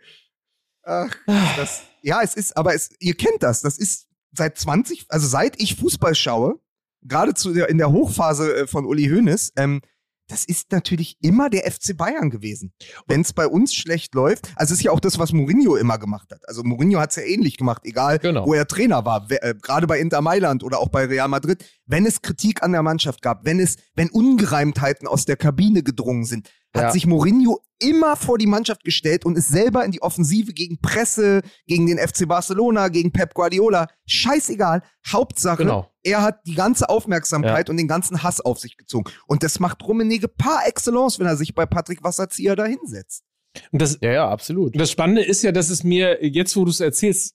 Ach, das, ja, es ist, aber es, ihr kennt das. Das ist seit 20, also seit ich Fußball schaue, gerade zu der, in der Hochphase äh, von Uli Hoeneß, ähm, das ist natürlich immer der FC Bayern gewesen. Wenn es bei uns schlecht läuft, also es ist ja auch das, was Mourinho immer gemacht hat. Also Mourinho hat es ja ähnlich gemacht, egal Genau. wo er Trainer war, äh, gerade bei Inter Mailand oder auch bei Real Madrid. Wenn es Kritik an der Mannschaft gab, wenn es, wenn Ungereimtheiten aus der Kabine gedrungen sind, hat Ja. sich Mourinho immer vor die Mannschaft gestellt und ist selber in die Offensive gegen Presse, gegen den FC Barcelona, gegen Pep Guardiola. Scheißegal. Hauptsache, Genau. Er hat die ganze Aufmerksamkeit und den ganzen Hass auf sich gezogen. Und das macht Rummenigge par excellence, wenn er sich bei Patrick Wasserzieher da hinsetzt. Und das, ja, ja, absolut. das Spannende ist ja, dass es mir, jetzt wo du es erzählst,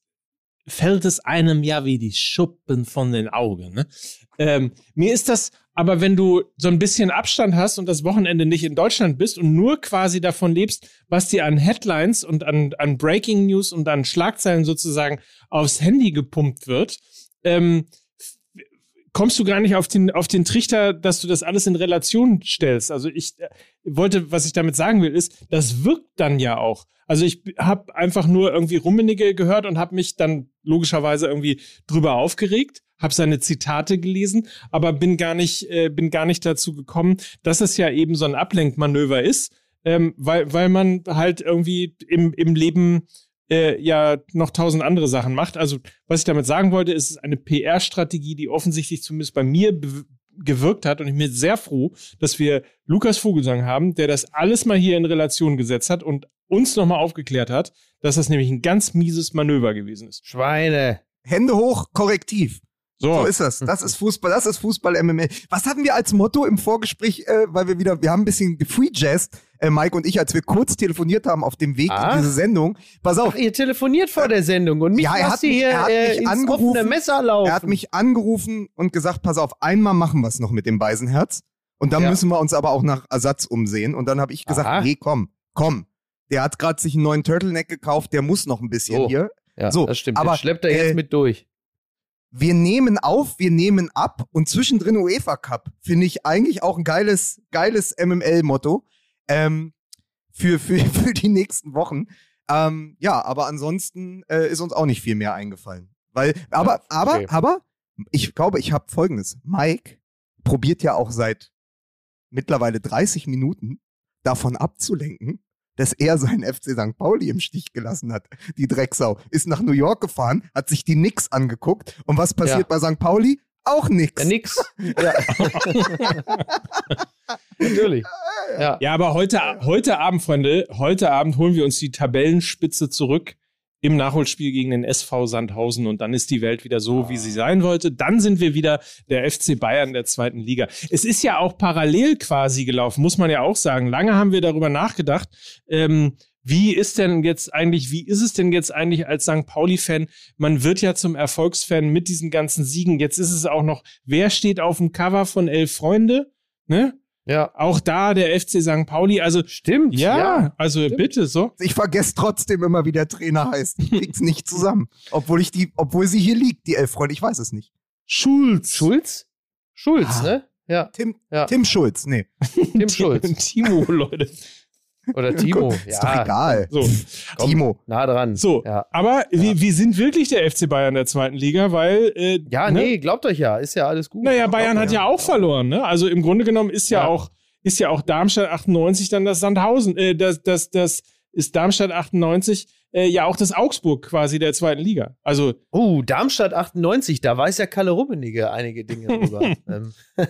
fällt es einem ja wie die Schuppen von den Augen. Ne? Ähm, mir ist das, aber wenn du so ein bisschen Abstand hast und das Wochenende nicht in Deutschland bist und nur quasi davon lebst, was dir an Headlines und an, an Breaking News und an Schlagzeilen sozusagen aufs Handy gepumpt wird, ähm, kommst du gar nicht auf den, auf den Trichter, dass du das alles in Relation stellst. Also ich äh, wollte, was ich damit sagen will, ist, das wirkt dann ja auch. Also ich habe einfach nur irgendwie Rummenigge gehört und habe mich dann logischerweise irgendwie drüber aufgeregt, habe seine Zitate gelesen, aber bin gar nicht, äh, bin gar nicht dazu gekommen, dass es ja eben so ein Ablenkmanöver ist, ähm, weil, weil man halt irgendwie im, im Leben äh, ja noch tausend andere Sachen macht. Also was ich damit sagen wollte, ist, es ist eine PR-Strategie, die offensichtlich zumindest bei mir gewirkt hat und ich bin sehr froh, dass wir Lukas Vogelsang haben, der das alles mal hier in Relation gesetzt hat und uns nochmal aufgeklärt hat, dass das nämlich ein ganz mieses Manöver gewesen ist. Schweine. Hände hoch, korrektiv. So So, ist das. Das ist Fußball, das ist Fußball MML. Was hatten wir als Motto im Vorgespräch, äh, weil wir wieder, wir haben ein bisschen gefreejazzed, äh, Mike und ich, als wir kurz telefoniert haben auf dem Weg Ah. in diese Sendung. Pass auf, Ach, ihr telefoniert vor der Sendung und mich Ja, er hat mich- hier er hat äh, mich ins angerufen. offene Messer laufen. er hat mich angerufen und gesagt, pass auf, einmal machen wir es noch mit dem Beisenherz. Und dann Ja. müssen wir uns aber auch nach Ersatz umsehen. Und dann habe ich gesagt, Aha. nee, komm, komm. Der hat gerade sich einen neuen Turtleneck gekauft, der muss noch ein bisschen So. hier. ja, so, das stimmt. aber, das schleppt er jetzt äh, mit durch. Wir nehmen auf, wir nehmen ab und zwischendrin UEFA Cup. Finde ich eigentlich auch ein geiles, geiles MML-Motto ähm, für, für, für die nächsten Wochen. Ähm, ja, aber ansonsten äh, ist uns auch nicht viel mehr eingefallen. Weil, aber, aber, okay. aber, ich glaube, ich habe folgendes. Mike probiert ja auch seit mittlerweile 30 Minuten davon abzulenken, dass er seinen FC St. Pauli im Stich gelassen hat. Die Drecksau ist nach New York gefahren, hat sich die Nix angeguckt und was passiert bei St. Pauli? Auch nix. Ja, nix. Ja. Natürlich. Ja. Ja, aber heute, heute Abend, Freunde, heute Abend holen wir uns die Tabellenspitze zurück im Nachholspiel gegen den SV Sandhausen und dann ist die Welt wieder so, wie sie sein wollte. Dann sind wir wieder der FC Bayern der zweiten Liga. Es ist ja auch parallel quasi gelaufen, muss man ja auch sagen. Lange haben wir darüber nachgedacht. Ähm, wie ist denn jetzt eigentlich, wie ist es denn jetzt eigentlich als St. Pauli-Fan? Man wird ja zum Erfolgsfan mit diesen ganzen Siegen. Jetzt ist es auch noch, wer steht auf dem Cover von Elf Freunde? Ne? Ja. Auch da der FC St. Pauli. Also, Stimmt. ja, also bitte so. Ich vergesse trotzdem immer, wie der Trainer heißt. Ich krieg's nicht zusammen. Obwohl ich die, obwohl sie hier liegt, die Elf-Freunde, ich weiß es nicht. Schulz. Schulz? Schulz, Ah. ne? Ja. Tim, Ja. Tim Schulz, nee. Tim Schulz. Timo, Leute. Oder Timo. Ist doch Ja. egal. So, Komm, Timo. Nah dran. so. Ja. Aber wir, wir sind wirklich der FC Bayern der zweiten Liga, weil. Äh, Ja, ne? nee, glaubt euch ja. Ist ja alles gut. Naja, Bayern hat ja auch verloren, ne? Also im Grunde genommen ist ja, Ja. auch ist ja auch Darmstadt 98 dann das Sandhausen, äh, das, das, das ist Darmstadt 98 äh, ja auch das Augsburg quasi der zweiten Liga. Also Oh, Darmstadt 98, da weiß ja Kalle Rummenigge einige Dinge drüber. ähm,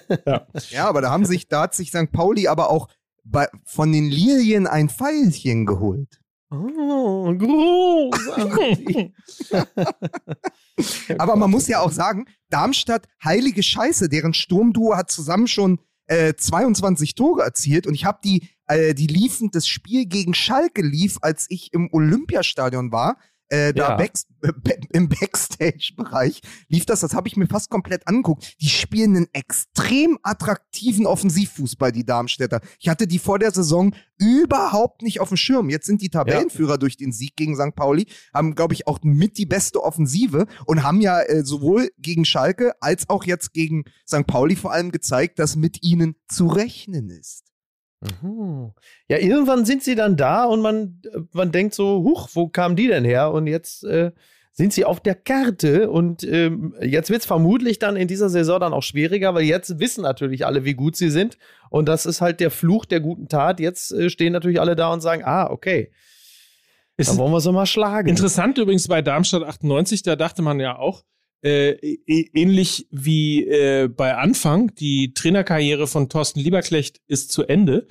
Ja, aber da haben sich, da hat sich St. Pauli aber auch bei, von den Lilien ein Pfeilchen geholt. oh, großartig. Aber man muss ja auch sagen, Darmstadt, heilige Scheiße, deren Sturmduo hat zusammen schon äh, 22 Tore erzielt und ich habe die, äh, die liefen, das Spiel gegen Schalke lief, als ich im Olympiastadion war. Äh, da Ja. Backs- äh, ba- im Backstage-Bereich lief das, das habe ich mir fast komplett angeguckt. Die spielen einen extrem attraktiven Offensivfußball, die Darmstädter. Ich hatte die vor der Saison überhaupt nicht auf dem Schirm. Jetzt sind die Tabellenführer durch den Sieg gegen St. Pauli, haben, glaube ich, auch mit die beste Offensive und haben ja äh, sowohl gegen Schalke als auch jetzt gegen St. Pauli vor allem gezeigt, dass mit ihnen zu rechnen ist. Mhm. Ja, irgendwann sind sie dann da und man, äh, man denkt so, huch, wo kamen die denn her? Und jetzt äh, sind sie auf der Karte und ähm, jetzt wird es vermutlich dann in dieser Saison dann auch schwieriger, weil jetzt wissen natürlich alle, wie gut sie sind. Und das ist halt der Fluch der guten Tat. Jetzt äh, stehen natürlich alle da und sagen, ah, okay, es dann ist wollen wir sie mal schlagen. interessant übrigens bei Darmstadt 98, da dachte man ja auch, äh, ähnlich wie äh, bei Anfang, die Trainerkarriere von Thorsten Lieberknecht ist zu Ende.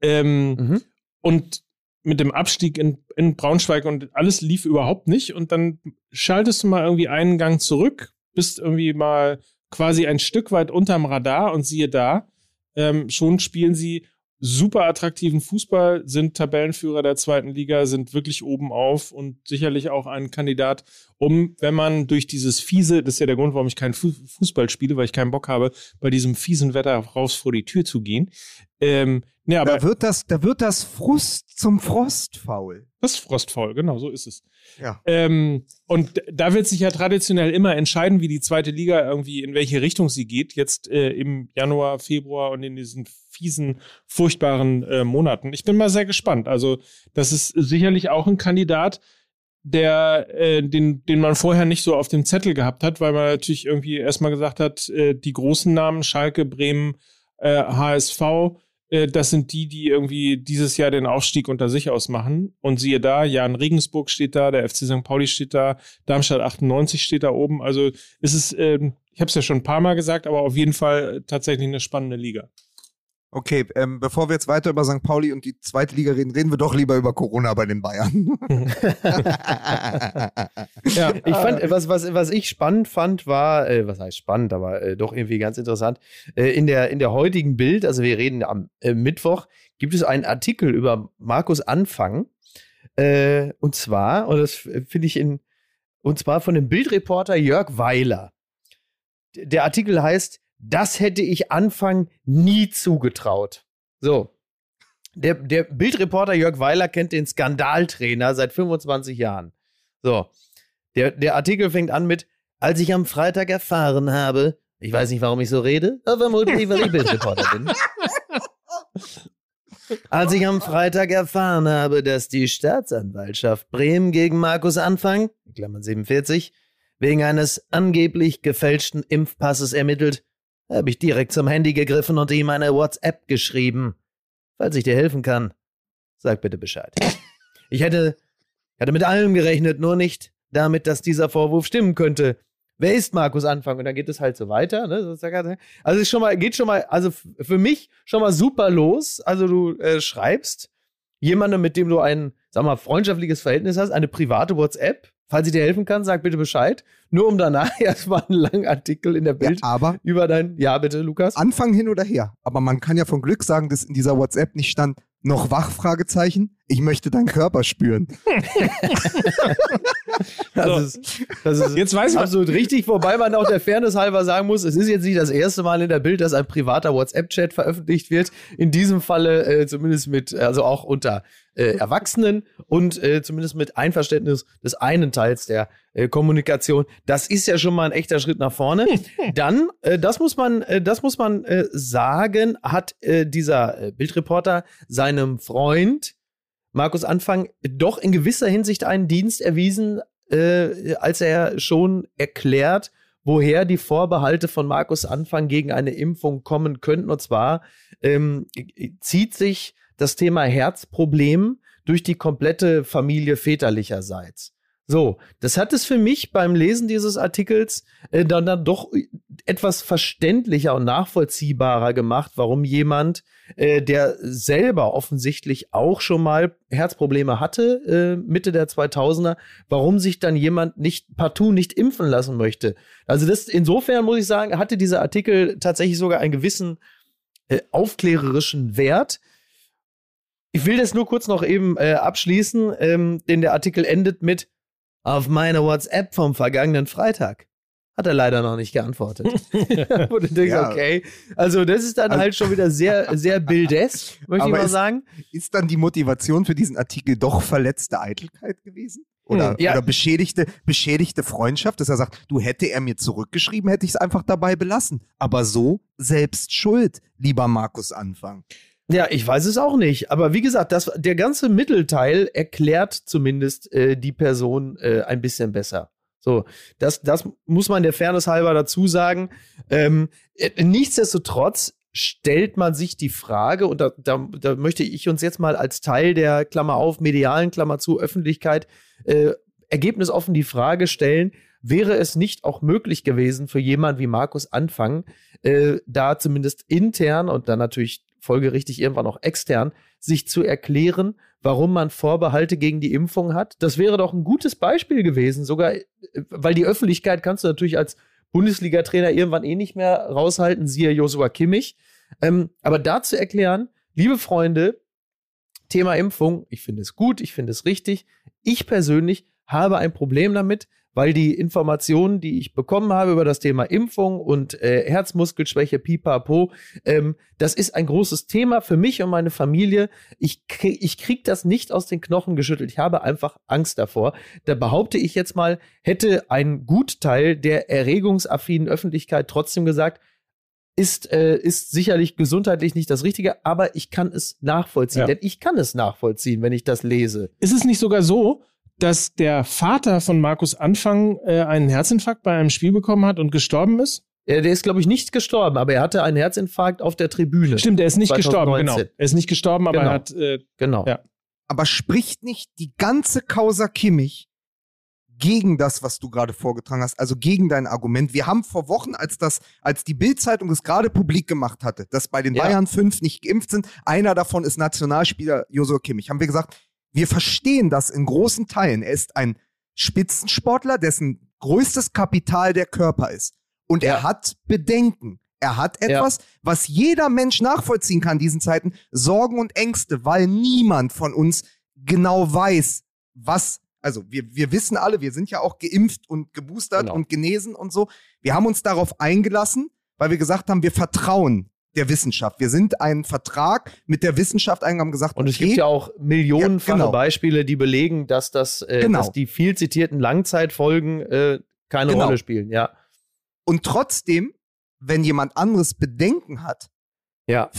Ähm, Mhm. und mit dem Abstieg in, in Braunschweig und alles lief überhaupt nicht. Und dann schaltest du mal irgendwie einen Gang zurück, bist irgendwie mal quasi ein Stück weit unterm Radar und siehe da, ähm, schon spielen sie super attraktiven Fußball, sind Tabellenführer der zweiten Liga, sind wirklich oben auf und sicherlich auch ein Kandidat, um, wenn man durch dieses fiese, das ist ja der Grund, warum ich keinen Fu- Fußball spiele, weil ich keinen Bock habe, bei diesem fiesen Wetter raus vor die Tür zu gehen. Ähm, nee, aber Da wird das, da wird das Frust zum Frostfaul. Das ist frostfaul, genau, so ist es. Ja. Ähm, und da wird sich ja traditionell immer entscheiden, wie die zweite Liga irgendwie, in welche Richtung sie geht. Jetzt äh, im Januar, Februar und in diesen fiesen, furchtbaren äh, Monaten. Ich bin mal sehr gespannt. Also, das ist sicherlich auch ein Kandidat, der, äh, den, den man vorher nicht so auf dem Zettel gehabt hat, weil man natürlich irgendwie erstmal gesagt hat, äh, die großen Namen, Schalke, Bremen, HSV, äh, das sind die, die irgendwie dieses Jahr den Aufstieg unter sich ausmachen. Und siehe da, Jan Regensburg steht da, der FC St. Pauli steht da, Darmstadt 98 steht da oben. Also es ist, ähm, ich habe es ja schon ein paar Mal gesagt, aber auf jeden Fall tatsächlich eine spannende Liga. Okay, ähm, bevor wir jetzt weiter über St. Pauli und die zweite Liga reden, reden wir doch lieber über Corona bei den Bayern. Ja, Ich fand, was, was, was ich spannend fand, war, äh, was heißt spannend, aber äh, doch irgendwie ganz interessant. Äh, in, der, in der heutigen Bild, also wir reden am äh, Mittwoch, gibt es einen Artikel über Markus Anfang. Äh, und zwar, und das finde ich in, und zwar von dem Bildreporter Jörg Weiler. Der Artikel heißt, das hätte ich Anfang nie zugetraut. So. Der, der Bildreporter Jörg Weiler kennt den Skandaltrainer seit 25 Jahren. So. Der, der Artikel fängt an mit Als ich am Freitag erfahren habe, ich weiß nicht, warum ich so rede, aber vermutlich, weil ich Bildreporter bin. Als ich am Freitag erfahren habe, dass die Staatsanwaltschaft Bremen gegen Markus Anfang, Klammern 47, wegen eines angeblich gefälschten Impfpasses ermittelt, habe ich direkt zum Handy gegriffen und ihm eine WhatsApp geschrieben. Falls ich dir helfen kann, sag bitte Bescheid. Ich hätte, hatte mit allem gerechnet, nur nicht damit, dass dieser Vorwurf stimmen könnte. Wer ist Markus Anfang? Und dann geht es halt so weiter. Ne? Also es schon mal, geht schon mal, also für mich schon mal super los. Also du äh, schreibst jemandem, mit dem du ein, sag mal, freundschaftliches Verhältnis hast, eine private WhatsApp. Falls ich dir helfen kann, sag bitte Bescheid. Nur um danach erstmal einen langen Artikel in der Bild Ja, aber über dein. Ja, bitte, Lukas. Anfang hin oder her. Aber man kann ja von Glück sagen, dass in dieser WhatsApp nicht stand, noch wach, Fragezeichen. Ich möchte deinen Körper spüren. Das ist, das ist Jetzt weiß man, absolut richtig, wobei man auch der Fairness halber sagen muss, es ist jetzt nicht das erste Mal in der Bild, dass ein privater WhatsApp-Chat veröffentlicht wird. In diesem Falle äh, zumindest mit, also auch unter äh, Erwachsenen und äh, zumindest mit Einverständnis des einen Teils der äh, Kommunikation. Das ist ja schon mal ein echter Schritt nach vorne. Dann, äh, das muss man, äh, das muss man äh, sagen, hat äh, dieser äh, Bildreporter seinem Freund Markus Anfang doch in gewisser Hinsicht einen Dienst erwiesen, äh, als er schon erklärt, woher die Vorbehalte von Markus Anfang gegen eine Impfung kommen könnten. Und zwar ähm, zieht sich das Thema Herzproblem durch die komplette Familie väterlicherseits. So, das hat es für mich beim Lesen dieses Artikels äh, dann, dann doch etwas verständlicher und nachvollziehbarer gemacht, warum jemand, äh, der selber offensichtlich auch schon mal Herzprobleme hatte, äh, Mitte der 2000er, warum sich dann jemand nicht partout nicht impfen lassen möchte. Also das insofern muss ich sagen, hatte dieser Artikel tatsächlich sogar einen gewissen äh, aufklärerischen Wert. Ich will das nur kurz noch eben äh, abschließen, ähm, denn der Artikel endet mit auf meine WhatsApp vom vergangenen Freitag. Hat er leider noch nicht geantwortet. Wo du denkst, Ja. okay. Also, das ist dann Also- halt schon wieder sehr, sehr bildesk, möchte ich mal es- sagen. Ist dann die Motivation für diesen Artikel doch verletzte Eitelkeit gewesen? Oder, Hm, ja. oder beschädigte, beschädigte Freundschaft, dass er sagt, du hätte er mir zurückgeschrieben, hätte ich es einfach dabei belassen. Aber so selbst schuld, lieber Markus Anfang. Ja, ich weiß es auch nicht. Aber wie gesagt, das, der ganze Mittelteil erklärt zumindest äh, die Person äh, ein bisschen besser. So, das, das muss man der Fairness halber dazu sagen. Ähm, äh, nichtsdestotrotz stellt man sich die Frage, und da, da, da möchte ich uns jetzt mal als Teil der Klammer auf, medialen Klammer zu, Öffentlichkeit, äh, ergebnisoffen die Frage stellen, wäre es nicht auch möglich gewesen für jemand wie Markus Anfang, äh, da zumindest intern und dann natürlich folgerichtig irgendwann auch extern, sich zu erklären, warum man Vorbehalte gegen die Impfung hat. Das wäre doch ein gutes Beispiel gewesen, sogar, äh, weil die Öffentlichkeit kannst du natürlich als Bundesliga-Trainer irgendwann eh nicht mehr raushalten, siehe Joshua Kimmich. Ähm, aber da zu erklären, liebe Freunde, Thema Impfung, ich finde es gut, ich finde es richtig. Ich persönlich habe ein Problem damit, weil die Informationen, die ich bekommen habe über das Thema Impfung und äh, Herzmuskelschwäche, pipapo, ähm, das ist ein großes Thema für mich und meine Familie. Ich, krieg, ich krieg das nicht aus den Knochen geschüttelt. Ich habe einfach Angst davor. Da behaupte ich jetzt mal, hätte ein Gutteil der erregungsaffinen Öffentlichkeit trotzdem gesagt, ist, äh, ist sicherlich gesundheitlich nicht das Richtige, aber ich kann es nachvollziehen. Ja. Denn ich kann es nachvollziehen, wenn ich das lese. ist es nicht sogar so, dass der Vater von Markus Anfang äh, einen Herzinfarkt bei einem Spiel bekommen hat und gestorben ist? Äh, der ist, glaube ich, nicht gestorben, aber er hatte einen Herzinfarkt auf der Tribüne. Stimmt, er ist nicht 2019. gestorben, genau. Er ist nicht gestorben, aber Genau. er hat äh, Genau. Ja. Aber spricht nicht die ganze Causa Kimmich gegen das, was du gerade vorgetragen hast, also gegen dein Argument. Wir haben vor Wochen, als das, als die Bild-Zeitung das gerade publik gemacht hatte, dass bei den Ja. Bayern fünf nicht geimpft sind, einer davon ist Nationalspieler Josua Kimmich, haben wir gesagt, wir verstehen das in großen Teilen. Er ist ein Spitzensportler, dessen größtes Kapital der Körper ist. Und er Ja. hat Bedenken. Er hat etwas, was jeder Mensch nachvollziehen kann in diesen Zeiten, Sorgen und Ängste, weil niemand von uns genau weiß, was, also wir, wir wissen alle, wir sind ja auch geimpft und geboostert Genau. und genesen und so. Wir haben uns darauf eingelassen, weil wir gesagt haben, wir vertrauen der Wissenschaft. Wir sind einen Vertrag mit der Wissenschaft eingegangen, haben gesagt, Und es okay, gibt ja auch millionenfache Ja, genau. Beispiele, die belegen, dass das, äh, Genau. dass die viel zitierten Langzeitfolgen äh, keine Genau. Rolle spielen. Ja, Und trotzdem, wenn jemand anderes Bedenken hat, ja,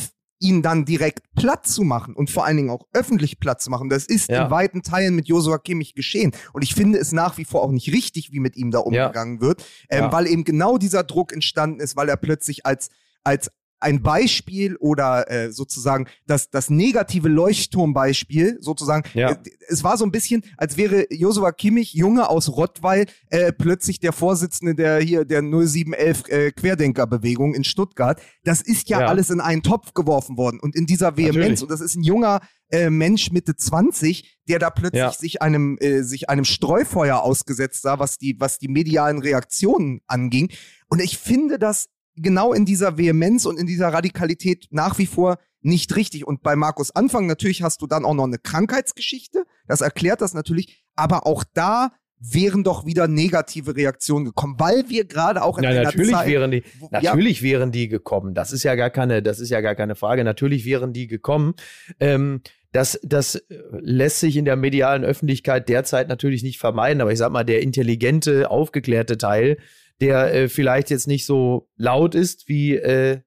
ihn dann direkt platt zu machen und vor allen Dingen auch öffentlich platt zu machen. Das ist Ja. in weiten Teilen mit Josua Kimmich geschehen. Und ich finde es nach wie vor auch nicht richtig, wie mit ihm da umgegangen wird, ähm, Ja. weil eben genau dieser Druck entstanden ist, weil er plötzlich als, als ein Beispiel oder äh, sozusagen das, das negative Leuchtturmbeispiel sozusagen. Ja. Äh, es war so ein bisschen, als wäre Josua Kimmich, Junge aus Rottweil, äh, plötzlich der Vorsitzende der hier der 0711 äh, Querdenkerbewegung in Stuttgart. Das ist ja, Ja. alles in einen Topf geworfen worden und in dieser Vehemenz. Natürlich. Und das ist ein junger äh, Mensch Mitte 20, der da plötzlich Ja. sich einem äh, sich einem Streufeuer ausgesetzt sah, was die was die medialen Reaktionen anging. Und ich finde das genau in dieser Vehemenz und in dieser Radikalität nach wie vor nicht richtig. Und bei Markus Anfang natürlich hast du dann auch noch eine Krankheitsgeschichte. Das erklärt das natürlich. Aber auch da wären doch wieder negative Reaktionen gekommen, weil wir gerade auch in ja einer natürlich Zeit, wären die, wo- ja, natürlich wären die gekommen. Das ist ja gar keine, das ist ja gar keine Frage. Natürlich wären die gekommen. Ähm, das, das lässt sich in der medialen Öffentlichkeit derzeit natürlich nicht vermeiden, aber ich sag mal, der intelligente, aufgeklärte Teil, der äh, vielleicht jetzt nicht so laut ist wie äh,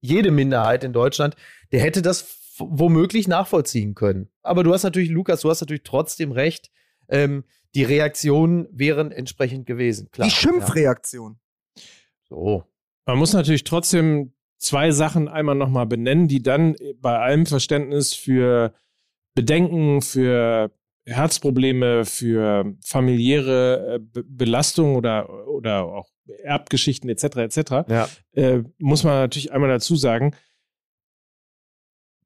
jede Minderheit in Deutschland, der hätte das womöglich nachvollziehen können. Aber du hast natürlich, Lukas, du hast natürlich trotzdem recht. Ähm, die Reaktionen wären entsprechend gewesen. Klar. die Schimpfreaktion. Ja. So. Man muss natürlich trotzdem zwei Sachen einmal nochmal benennen, die dann bei allem Verständnis für Bedenken, für Herzprobleme, für familiäre äh, Be Belastung oder, oder auch Erbgeschichten etc. etc. Ja. Äh, muss man natürlich einmal dazu sagen,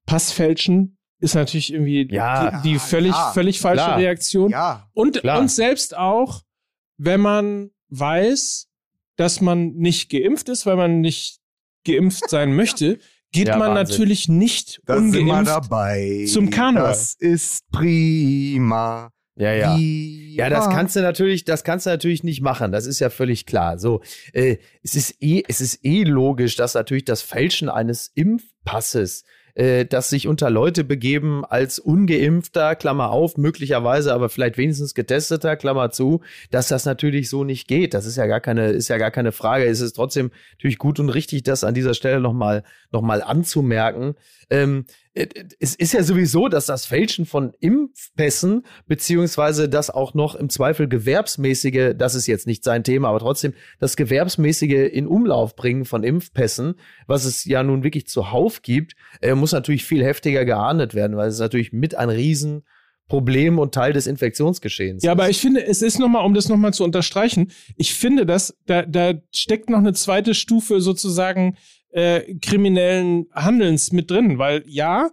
Passfälschen ist natürlich irgendwie Ja. die, die völlig, Ja, völlig falsche klar. Reaktion. Ja, Und, Klar. und selbst auch, wenn man weiß, dass man nicht geimpft ist, weil man nicht geimpft sein möchte, geht Ja, man Wahnsinn. natürlich nicht da sind wir ungeimpft. zum Karneval. Das ist prima. Ja, ja. Ja, das kannst du natürlich, das kannst du natürlich nicht machen. Das ist ja völlig klar. So, äh, es ist eh, es ist eh logisch, dass natürlich das Fälschen eines Impfpasses, äh, das sich unter Leute begeben als ungeimpfter, Klammer auf, möglicherweise aber vielleicht wenigstens getesteter, Klammer zu, dass das natürlich so nicht geht. Das ist ja gar keine, ist ja gar keine Frage. Es ist trotzdem natürlich gut und richtig, das an dieser Stelle nochmal, noch mal anzumerken. Ähm, äh, es ist ja sowieso, dass das Fälschen von Impfpässen, beziehungsweise das auch noch im Zweifel gewerbsmäßige, das ist jetzt nicht sein Thema, aber trotzdem das gewerbsmäßige in Umlauf bringen von Impfpässen, was es ja nun wirklich zuhauf gibt, äh, muss natürlich viel heftiger geahndet werden, weil es natürlich mit ein Riesenproblem und Teil des Infektionsgeschehens. Ja, ist. aber ich finde, es ist nochmal, um das nochmal zu unterstreichen, ich finde, dass da, da steckt noch eine zweite Stufe sozusagen äh, kriminellen Handelns mit drin, weil ja,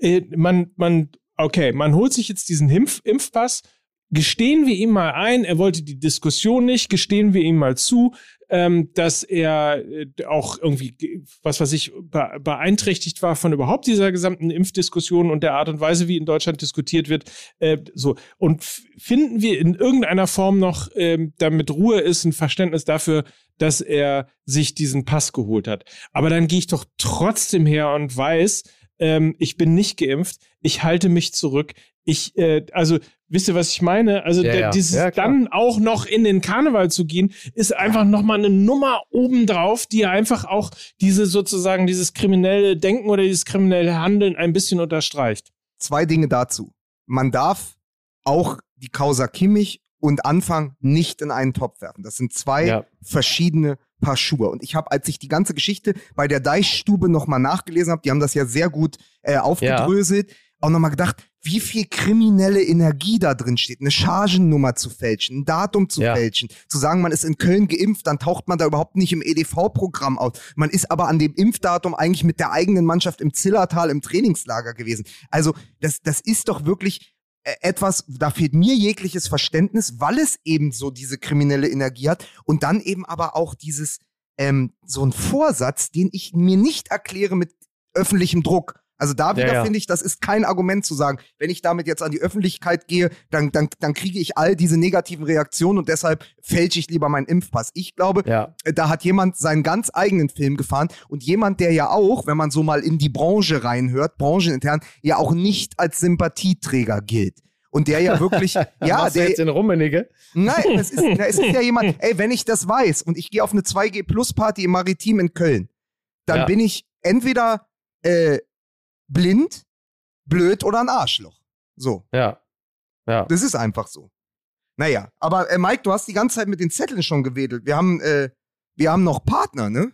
äh, man, man, okay, man holt sich jetzt diesen Impf Impfpass, gestehen wir ihm mal ein, er wollte die Diskussion nicht, gestehen wir ihm mal zu, ähm, dass er äh, auch irgendwie, ge- was weiß ich, be beeinträchtigt war von überhaupt dieser gesamten Impfdiskussion und der Art und Weise, wie in Deutschland diskutiert wird. Äh, so. Und finden wir in irgendeiner Form noch, ähm, damit Ruhe ist, ein Verständnis dafür, dass er sich diesen Pass geholt hat. Aber dann gehe ich doch trotzdem her und weiß, ähm, ich bin nicht geimpft, ich halte mich zurück. Ich, äh, also, wisst ihr, was ich meine? Also, Ja, der, ja. dieses Ja, dann auch noch in den Karneval zu gehen, ist einfach nochmal eine Nummer obendrauf, die einfach auch diese sozusagen dieses kriminelle Denken oder dieses kriminelle Handeln ein bisschen unterstreicht. Zwei Dinge dazu. Man darf auch die Causa Kimmich und Anfang nicht in einen Topf werfen. Das sind zwei Ja. verschiedene Paar Schuhe. Und ich habe, als ich die ganze Geschichte bei der Deichstube nochmal nachgelesen habe, die haben das ja sehr gut äh, aufgedröselt, auch nochmal gedacht, wie viel kriminelle Energie da drin steht, eine Chargennummer zu fälschen, ein Datum zu Ja. fälschen, zu sagen, man ist in Köln geimpft, dann taucht man da überhaupt nicht im EDV-Programm auf. Man ist aber an dem Impfdatum eigentlich mit der eigenen Mannschaft im Zillertal im Trainingslager gewesen. Also das, das ist doch wirklich äh, etwas, da fehlt mir jegliches Verständnis, weil es eben so diese kriminelle Energie hat und dann eben aber auch dieses, ähm, so ein Vorsatz, den ich mir nicht erkläre mit öffentlichem Druck. Also da wieder Ja, ja. finde ich, das ist kein Argument zu sagen, wenn ich damit jetzt an die Öffentlichkeit gehe, dann, dann, dann kriege ich all diese negativen Reaktionen und deshalb fälsche ich lieber meinen Impfpass. Ich glaube, Ja. da hat jemand seinen ganz eigenen Film gefahren und jemand, der ja auch, wenn man so mal in die Branche reinhört, branchenintern, ja auch nicht als Sympathieträger gilt. und der ja wirklich, ja, der, jetzt in Rummenigge? nein, es ist, es ist ja jemand, ey, wenn ich das weiß und ich gehe auf eine 2G Plus Party im Maritim in Köln, dann Ja. bin ich entweder äh, blind, blöd oder ein Arschloch. So, Ja. Ja. das ist einfach so. Naja, aber äh, Mike, du hast die ganze Zeit mit den Zetteln schon gewedelt. Wir haben, äh, wir haben noch Partner, ne?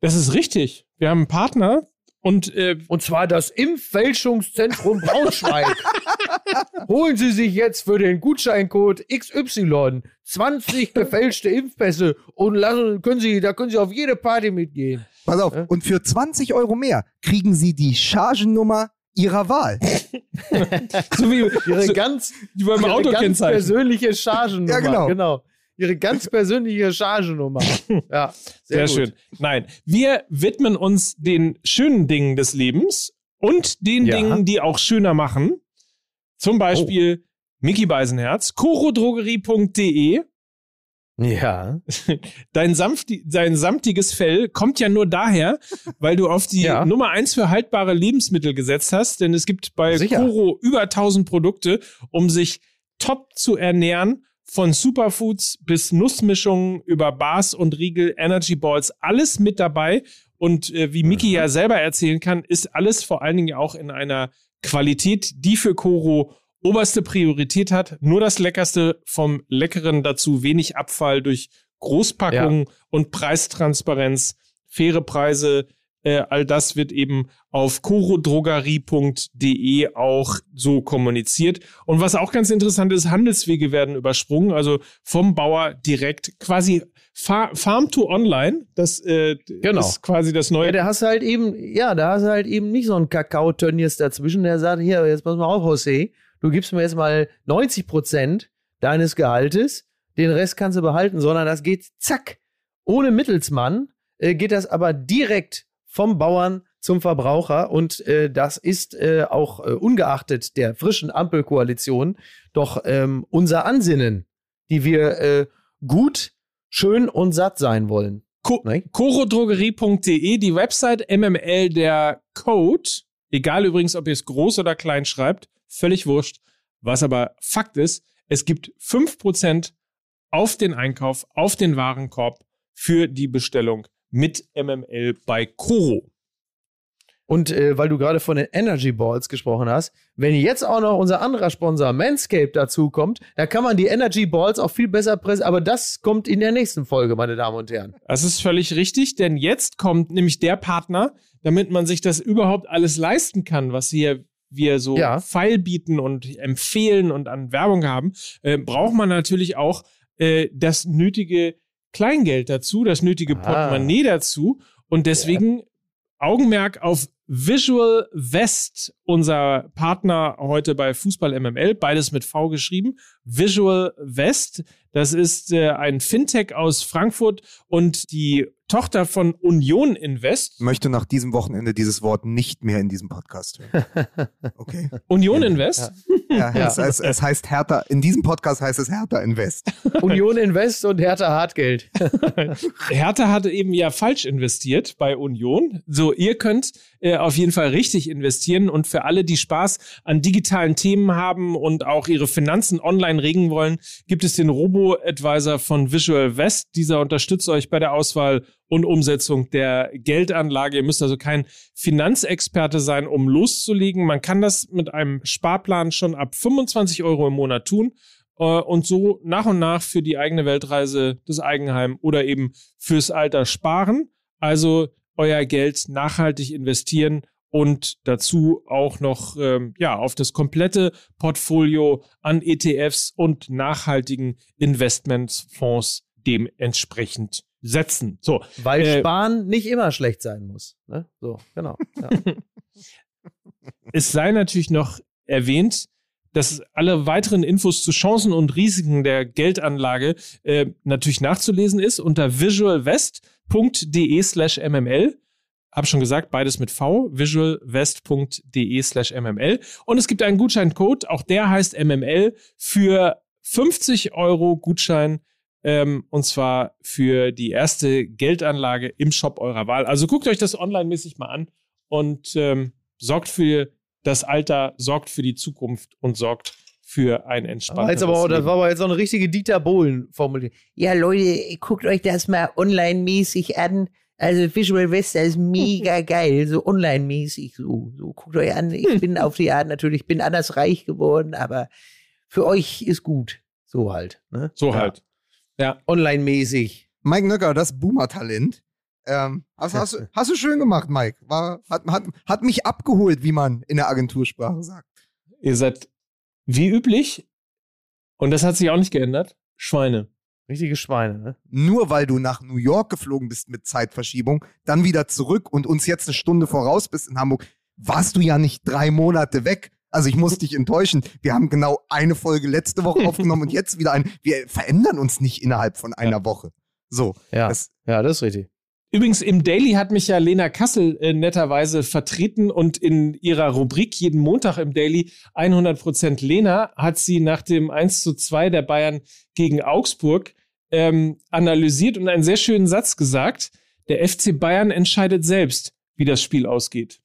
Das ist richtig. Wir haben einen Partner und äh, Und zwar das Impffälschungszentrum Braunschweig. Holen Sie sich jetzt für den Gutscheincode XY 20 gefälschte Impfpässe und lassen, können Sie, da können Sie auf jede Party mitgehen. Pass auf, und für 20 Euro mehr kriegen Sie die Chargennummer Ihrer Wahl. so wie Ihre so, ganz, beim ihre ganz Autokennzeichen. persönliche Chargennummer. Ja, genau. genau. Ihre ganz persönliche Chargennummer. Ja, Sehr, sehr, gut. schön. Nein, wir widmen uns den schönen Dingen des Lebens und den Ja. Dingen, die auch schöner machen. Zum Beispiel Mickey Beisenherz, chorodrogerie.de. Ja. Dein, sanfti dein samtiges Fell kommt ja nur daher, weil du auf die Ja. Nummer eins für haltbare Lebensmittel gesetzt hast, denn es gibt bei Sicher. Coro über 1000 Produkte, um sich top zu ernähren, von Superfoods bis Nussmischungen über Bars und Riegel, Energy Balls, alles mit dabei. Und äh, wie Miki ja selber erzählen kann, ist alles vor allen Dingen auch in einer Qualität, die für Coro oberste Priorität hat. Nur das Leckerste vom Leckeren dazu, wenig Abfall durch Großpackungen und Preistransparenz, faire Preise. Äh, all das wird eben auf chorodrogerie.de auch so kommuniziert. Und was auch ganz interessant ist, Handelswege werden übersprungen, also vom Bauer direkt quasi Fa Farm to Online. Das äh, Genau. ist quasi das neue Ja, da hast du halt eben, ja, da hast du halt eben nicht so einen Kakao-Tönnies dazwischen, der sagt, hier, jetzt pass mal auf, José, du gibst mir jetzt mal 90 Prozent deines Gehaltes, den Rest kannst du behalten, sondern das geht zack, ohne Mittelsmann, äh, geht das aber direkt vom Bauern zum Verbraucher und äh, das ist äh, auch äh, ungeachtet der frischen Ampelkoalition doch ähm, unser Ansinnen, die wir äh, gut, schön und satt sein wollen. Co Ne? chorodrogerie.de, die Website MML, der Code, egal übrigens, ob ihr es groß oder klein schreibt, völlig wurscht. Was aber Fakt ist, es gibt 5% auf den Einkauf, auf den Warenkorb für die Bestellung mit MML bei Coro. Und äh, weil du gerade von den Energy Balls gesprochen hast, wenn jetzt auch noch unser anderer Sponsor Manscaped dazukommt, da kann man die Energy Balls auch viel besser pressen. Aber das kommt in der nächsten Folge, meine Damen und Herren. Das ist völlig richtig, denn jetzt kommt nämlich der Partner, damit man sich das überhaupt alles leisten kann, was hier wir so Ja. feil bieten und empfehlen und an Werbung haben, äh, braucht man natürlich auch äh, das nötige Kleingeld dazu, das nötige Ah. Portemonnaie dazu. Und deswegen Augenmerk auf Visual West, unser Partner heute bei Fußball MML, beides mit V geschrieben. Visual West, das ist äh, ein Fintech aus Frankfurt und die Tochter von Union Invest. Möchte nach diesem Wochenende dieses Wort nicht mehr in diesem Podcast hören. Okay. Union Invest? Ja, Ja. Es, es, es heißt Hertha, in diesem Podcast heißt es Hertha Invest. Union Invest und Hertha Hartgeld. Hertha hatte eben ja falsch investiert bei Union. So, ihr könnt äh, auf jeden Fall richtig investieren und für alle, die Spaß an digitalen Themen haben und auch ihre Finanzen online regeln wollen, gibt es den Robo-Advisor von Visual West. Dieser unterstützt euch bei der Auswahl und Umsetzung der Geldanlage. Ihr müsst also kein Finanzexperte sein, um loszulegen. Man kann das mit einem Sparplan schon ab 25 Euro im Monat tun äh, und so nach und nach für die eigene Weltreise, das Eigenheim oder eben fürs Alter sparen. Also euer Geld nachhaltig investieren und dazu auch noch ähm, ja auf das komplette Portfolio an ETFs und nachhaltigen Investmentfonds dementsprechend setzen. So, Weil Äh, Sparen nicht immer schlecht sein muss. Ne? So, genau. Ja. es sei natürlich noch erwähnt, dass alle weiteren Infos zu Chancen und Risiken der Geldanlage äh, natürlich nachzulesen ist unter visualvest.de slash mml. Hab schon gesagt, beides mit V, visualvest.de slash mml. Und es gibt einen Gutscheincode, auch der heißt mml, für 50 Euro Gutschein ähm, und zwar für die erste Geldanlage im Shop eurer Wahl. Also guckt euch das online-mäßig mal an und ähm, sorgt für das Alter sorgt für die Zukunft und sorgt für ein entspanntes aber, aber Das war aber jetzt so eine richtige Dieter Bohlen-Formulierung. Ja, Leute, guckt euch das mal online-mäßig an. Also Visual Vesta ist mega geil, so online-mäßig. So, so guckt euch an. Ich bin auf die Art natürlich, bin anders reich geworden, aber für euch ist gut. So halt. Ne? So Ja. halt. Ja. Online-mäßig. Mike Nöcker, das Boomer-Talent. Ähm, hast, hast, du- hast du schön gemacht, Mike. War, hat, hat, hat mich abgeholt, wie man in der Agentursprache sagt. Ihr seid wie üblich, und das hat sich auch nicht geändert, Schweine. Richtige Schweine, ne? Nur weil du nach New York geflogen bist mit Zeitverschiebung, dann wieder zurück und uns jetzt eine Stunde voraus bist in Hamburg, warst du ja nicht drei Monate weg. Also ich muss dich enttäuschen. Wir haben genau eine Folge letzte Woche aufgenommen und jetzt wieder ein. Wir verändern uns nicht innerhalb von einer Woche. So. Ja. Das, ja, das ist richtig. Übrigens, im Daily hat mich ja Lena Kassel äh, netterweise vertreten und in ihrer Rubrik jeden Montag im Daily 100% Lena hat sie nach dem 1 zu 2 der Bayern gegen Augsburg ähm, analysiert und einen sehr schönen Satz gesagt. Der FC Bayern entscheidet selbst, wie das Spiel ausgeht.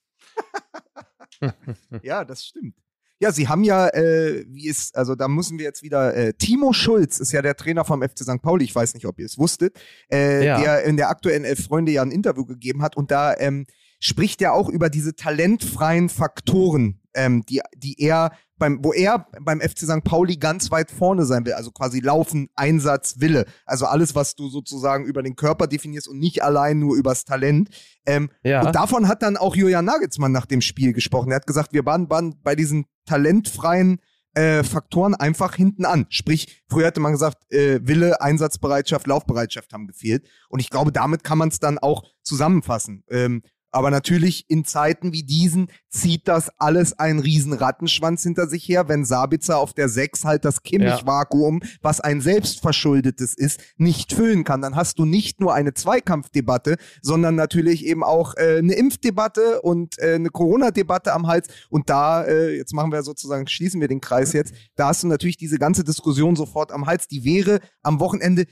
ja, das stimmt. Ja, sie haben ja, äh, wie ist, also da müssen wir jetzt wieder, äh, Timo Schulz ist ja der Trainer vom FC St. Pauli, ich weiß nicht, ob ihr es wusstet, äh, Ja. der in der aktuellen Elf Freunde ja ein Interview gegeben hat und da ähm, spricht er auch über diese talentfreien Faktoren, ähm, die, die er beim, wo er beim FC St. Pauli ganz weit vorne sein will, also quasi Laufen, Einsatz, Wille, also alles, was du sozusagen über den Körper definierst und nicht allein nur übers Talent. Ähm, Ja. und davon hat dann auch Julian Nagelsmann nach dem Spiel gesprochen. Er hat gesagt, wir waren, waren bei diesen talentfreien äh, Faktoren einfach hinten an. Sprich, früher hätte man gesagt, äh, Wille, Einsatzbereitschaft, Laufbereitschaft haben gefehlt. Und ich glaube, damit kann man es dann auch zusammenfassen. Ähm, aber natürlich in Zeiten wie diesen zieht das alles einen riesen Rattenschwanz hinter sich her, wenn Sabitzer auf der 6 halt das Kimmich-Vakuum, was ein selbstverschuldetes ist, nicht füllen kann. Dann hast du nicht nur eine Zweikampfdebatte, sondern natürlich eben auch äh, eine Impfdebatte und äh, eine Corona-Debatte am Hals. Und da, äh, jetzt machen wir sozusagen, schließen wir den Kreis jetzt, da hast du natürlich diese ganze Diskussion sofort am Hals. Die wäre am Wochenende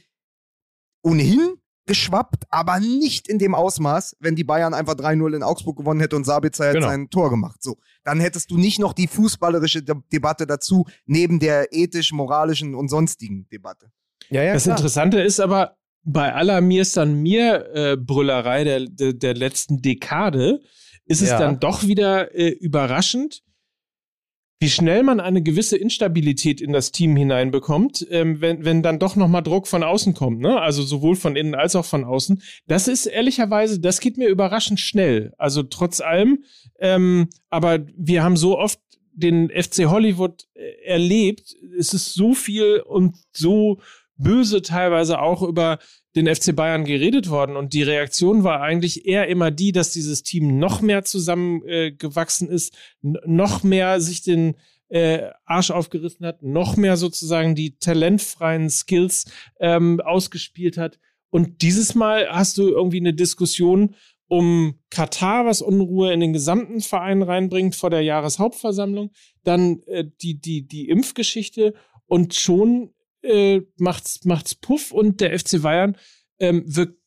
ohnehin geschwappt, aber nicht in dem Ausmaß, wenn die Bayern einfach 3-0 in Augsburg gewonnen hätte und Sabitzer hätte Genau. sein Tor gemacht. So, dann hättest du nicht noch die fußballerische De Debatte dazu, neben der ethisch-moralischen und sonstigen Debatte. ja, ja, das klar. Interessante ist aber, bei aller Mir ist dann mir äh, Brüllerei der, der, der letzten Dekade, ist es Ja. dann doch wieder äh, überraschend, wie schnell man eine gewisse Instabilität in das Team hineinbekommt, ähm, wenn, wenn dann doch nochmal Druck von außen kommt, ne? Also sowohl von innen als auch von außen. Das ist ehrlicherweise, das geht mir überraschend schnell. Also trotz allem, ähm, aber wir haben so oft den FC Hollywood äh, erlebt. Es ist so viel und so böse teilweise auch über den FC Bayern geredet worden und die Reaktion war eigentlich eher immer die, dass dieses Team noch mehr zusammengewachsen äh, ist, noch mehr sich den äh, Arsch aufgerissen hat, noch mehr sozusagen die talentfreien Skills ähm, ausgespielt hat. Und dieses Mal hast du irgendwie eine Diskussion um Katar, was Unruhe in den gesamten Verein reinbringt vor der Jahreshauptversammlung, dann äh, die, die, die Impfgeschichte und schon äh, macht's, macht's Puff und der FC Bayern ähm, wirkt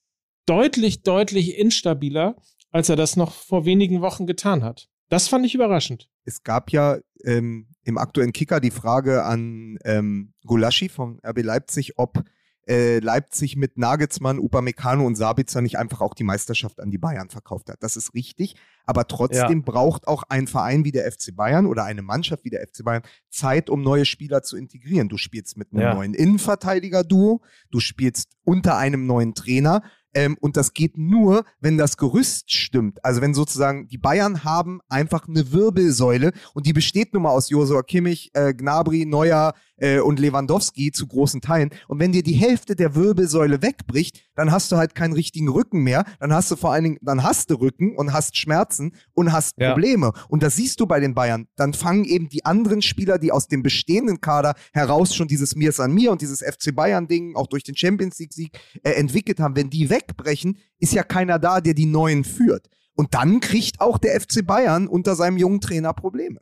deutlich, deutlich instabiler, als er das noch vor wenigen Wochen getan hat. Das fand ich überraschend. Es gab ja ähm, im aktuellen Kicker die Frage an ähm, Gulaschi vom RB Leipzig, ob äh, Leipzig mit Nagelsmann, Upamecano und Sabitzer nicht einfach auch die Meisterschaft an die Bayern verkauft hat. Das ist richtig, aber trotzdem braucht auch ein Verein wie der FC Bayern oder eine Mannschaft wie der FC Bayern Zeit, um neue Spieler zu integrieren. Du spielst mit einem Ja. neuen Innenverteidiger-Duo, du spielst unter einem neuen Trainer ähm, und das geht nur, wenn das Gerüst stimmt. Also wenn sozusagen die Bayern haben einfach eine Wirbelsäule und die besteht nun mal aus Josua Kimmich, äh, Gnabry, Neuer äh, und Lewandowski zu großen Teilen. Und wenn dir die Hälfte der Wirbelsäule wegbricht, dann hast du halt keinen richtigen Rücken mehr. Dann hast du vor allen Dingen, dann hast du Rücken und hast Schmerzen und hast Ja. Probleme. Und das siehst du bei den Bayern. Dann fangen eben die anderen Spieler, die aus dem bestehenden Kader heraus schon dieses Mir ist an mir und dieses FC Bayern-Ding auch durch den Champions League-Sieg äh, entwickelt haben, wenn die wegbrechen, ist ja keiner da, der die Neuen führt. Und dann kriegt auch der FC Bayern unter seinem jungen Trainer Probleme.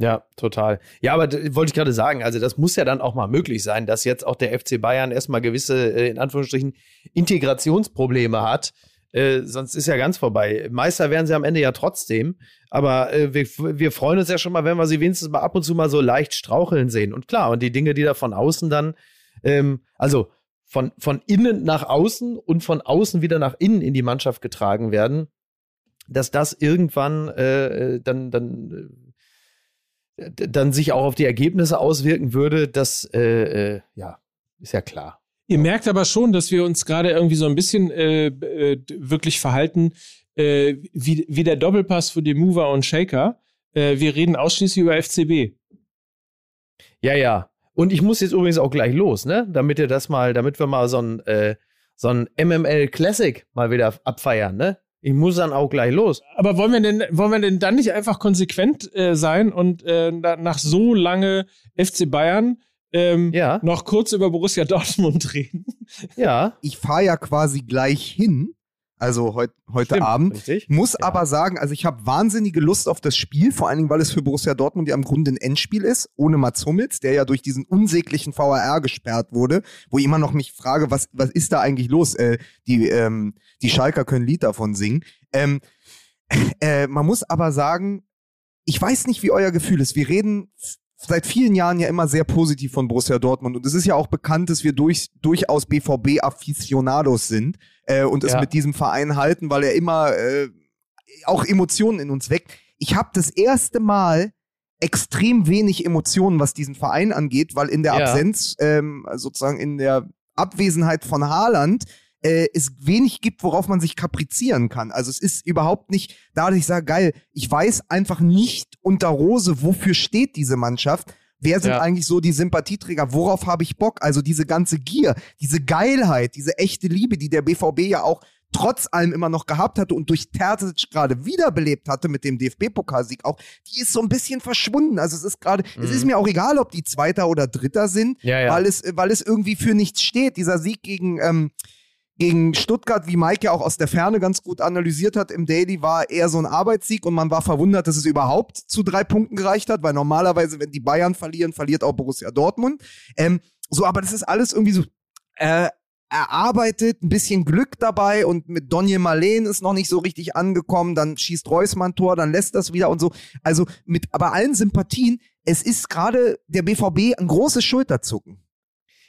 Ja, total. Ja, aber wollte ich gerade sagen, also das muss ja dann auch mal möglich sein, dass jetzt auch der FC Bayern erstmal gewisse, äh, in Anführungsstrichen, Integrationsprobleme hat. Äh, sonst ist ja ganz vorbei. Meister werden sie am Ende ja trotzdem. Aber äh, wir, wir freuen uns ja schon mal, wenn wir sie wenigstens mal ab und zu mal so leicht straucheln sehen. Und klar, und die Dinge, die da von außen dann, ähm, also von, von innen nach außen und von außen wieder nach innen in die Mannschaft getragen werden, dass das irgendwann äh, äh dann, dann, äh, dann sich auch auf die Ergebnisse auswirken würde, das äh, äh, ja, ist ja klar. Ihr merkt aber schon, dass wir uns gerade irgendwie so ein bisschen wirklich verhalten wie, wie der Doppelpass für die Mover und Shaker. Wir reden ausschließlich über FCB. Ja, ja. Und ich muss jetzt übrigens auch gleich los, ne? Damit ihr das mal, damit wir mal so ein, äh, so ein MML Classic mal wieder abfeiern, ne? Ich muss dann auch gleich los. Aber wollen wir denn, wollen wir denn dann nicht einfach konsequent äh, sein und äh, nach so lange FC Bayern ähm, ja. noch kurz über Borussia Dortmund reden? Ja. Ich fahre ja quasi gleich hin also heut, heute Stimmt, Abend. Richtig. Muss ja. aber sagen, also ich habe wahnsinnige Lust auf das Spiel, vor allen Dingen, weil es für Borussia Dortmund ja im Grunde ein Endspiel ist, ohne Mats Hummels, der ja durch diesen unsäglichen VAR gesperrt wurde, wo ich immer noch mich frage, was, was ist da eigentlich los? Äh, die, ähm, die Schalker können Lied davon singen. Ähm, äh, man muss aber sagen, ich weiß nicht, wie euer Gefühl ist. Wir reden seit vielen Jahren ja immer sehr positiv von Borussia Dortmund und es ist ja auch bekannt, dass wir durch, durchaus BVB-Afficionados sind äh, und es ja. mit diesem Verein halten, weil er immer äh, auch Emotionen in uns weckt. Ich habe das erste Mal extrem wenig Emotionen, was diesen Verein angeht, weil in der ja. Absenz, ähm, sozusagen in der Abwesenheit von Haaland, äh, es wenig gibt, worauf man sich kaprizieren kann. Also es ist überhaupt nicht, da ich sage, geil, ich weiß einfach nicht unter Rose, wofür steht diese Mannschaft. Wer sind ja. eigentlich so die Sympathieträger? Worauf habe ich Bock? Also diese ganze Gier, diese Geilheit, diese echte Liebe, die der BVB ja auch trotz allem immer noch gehabt hatte und durch Terzic gerade wiederbelebt hatte mit dem DFB-Pokalsieg auch, die ist so ein bisschen verschwunden. Also es ist gerade, mhm. es ist mhm. mir auch egal, ob die Zweiter oder Dritter sind, ja, ja. weil es, weil es irgendwie für nichts steht. Dieser Sieg gegen, ähm, gegen Stuttgart, wie Mike ja auch aus der Ferne ganz gut analysiert hat im Daily, war eher so ein Arbeitssieg und man war verwundert, dass es überhaupt zu drei Punkten gereicht hat, weil normalerweise, wenn die Bayern verlieren, verliert auch Borussia Dortmund. Ähm, so, aber das ist alles irgendwie so äh, erarbeitet, ein bisschen Glück dabei und mit Donje Marleen ist noch nicht so richtig angekommen, dann schießt Reusmann Tor, dann lässt das wieder und so. Also mit aber allen Sympathien, es ist gerade der BVB ein großes Schulterzucken.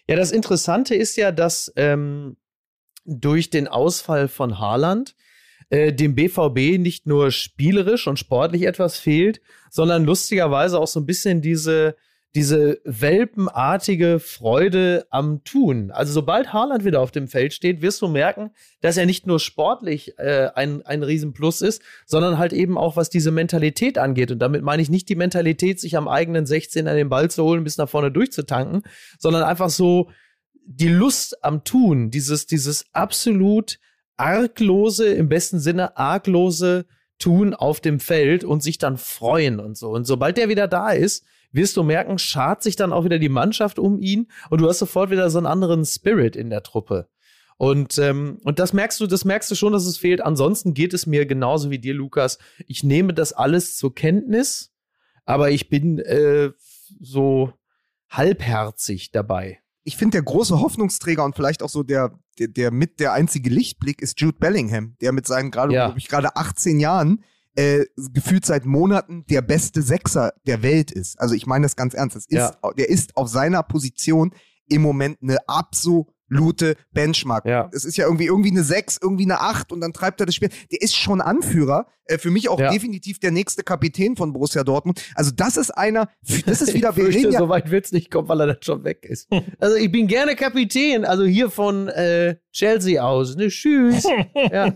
Ja, das Interessante ist ja, dass ähm, durch den Ausfall von Haaland äh, dem BVB nicht nur spielerisch und sportlich etwas fehlt, sondern lustigerweise auch so ein bisschen diese diese welpenartige Freude am Tun. Also sobald Haaland wieder auf dem Feld steht, wirst du merken, dass er nicht nur sportlich äh, ein, ein Riesenplus ist, sondern halt eben auch, was diese Mentalität angeht. Und damit meine ich nicht die Mentalität, sich am eigenen 16 an den Ball zu holen, bis nach vorne durchzutanken, sondern einfach so die Lust am Tun, dieses, dieses absolut arglose, im besten Sinne arglose Tun auf dem Feld und sich dann freuen und so. Und sobald der wieder da ist, wirst du merken, schart sich dann auch wieder die Mannschaft um ihn und du hast sofort wieder so einen anderen Spirit in der Truppe. Und, ähm, und das merkst du, das merkst du schon, dass es fehlt. Ansonsten geht es mir genauso wie dir, Lukas. Ich nehme das alles zur Kenntnis, aber ich bin äh, so halbherzig dabei ich finde, der große Hoffnungsträger und vielleicht auch so der, der, der mit der einzige Lichtblick ist Jude Bellingham, der mit seinen gerade, ja. ich, gerade 18 Jahren äh, gefühlt seit Monaten der beste Sechser der Welt ist. Also ich meine das ganz ernst. Das ist, ja. Der ist auf seiner Position im Moment eine absolut Lute Benchmark. Ja. Es ist ja irgendwie irgendwie eine 6, irgendwie eine 8 und dann treibt er das Spiel. Der ist schon Anführer. Äh, für mich auch ja. definitiv der nächste Kapitän von Borussia Dortmund. Also das ist einer, das ist wieder, ich fürchte, ja, so weit wird's nicht kommen, weil er dann schon weg ist. also ich bin gerne Kapitän, also hier von äh, Chelsea aus. Ne, tschüss. ja.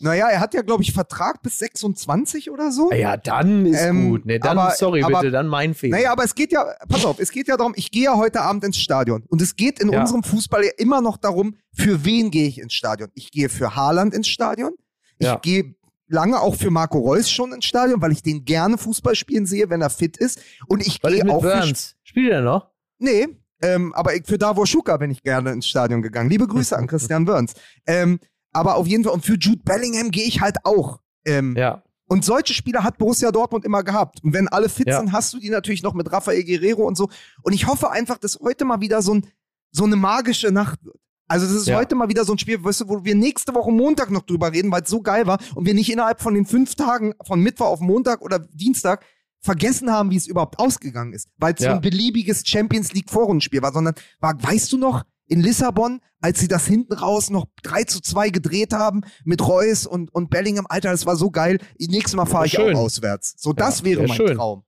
Naja, er hat ja, glaube ich, Vertrag bis 26 oder so. Ja, dann ist ähm, gut. Ne, dann, aber, sorry aber, bitte, dann mein Fehler. Naja, aber es geht ja, pass auf, es geht ja darum, ich gehe ja heute Abend ins Stadion. Und es geht in unserem Fußball immer noch darum, für wen gehe ich ins Stadion. Ich gehe für Haaland ins Stadion. Ich ja. gehe lange auch für Marco Reus schon ins Stadion, weil ich den gerne Fußball spielen sehe, wenn er fit ist. Und ich gehe auch Burns. Für Spielt er noch? Nee, ähm, aber ich, für Davor Schuka bin ich gerne ins Stadion gegangen. Liebe Grüße an Christian Burns. Ähm, aber auf jeden Fall, und für Jude Bellingham gehe ich halt auch. Ähm, ja. Und solche Spieler hat Borussia Dortmund immer gehabt. Und wenn alle fit ja. sind, hast du die natürlich noch mit Rafael Guerrero und so. Und ich hoffe einfach, dass heute mal wieder so, ein, so eine magische Nacht wird. Also das ist Ja. heute mal wieder so ein Spiel, weißt du, wo wir nächste Woche Montag noch drüber reden, weil es so geil war und wir nicht innerhalb von den fünf Tagen von Mittwoch auf Montag oder Dienstag vergessen haben, wie es überhaupt ausgegangen ist, weil es so Ja. ein beliebiges Champions League Vorrundenspiel war, sondern war, weißt du noch, in Lissabon, als sie das hinten raus noch 3 zu 2 gedreht haben mit Reus und, und Bellingham, Alter, das war so geil. Nächstes Mal fahre ich Schön. auch auswärts. So, das wäre sehr mein schön. Traum.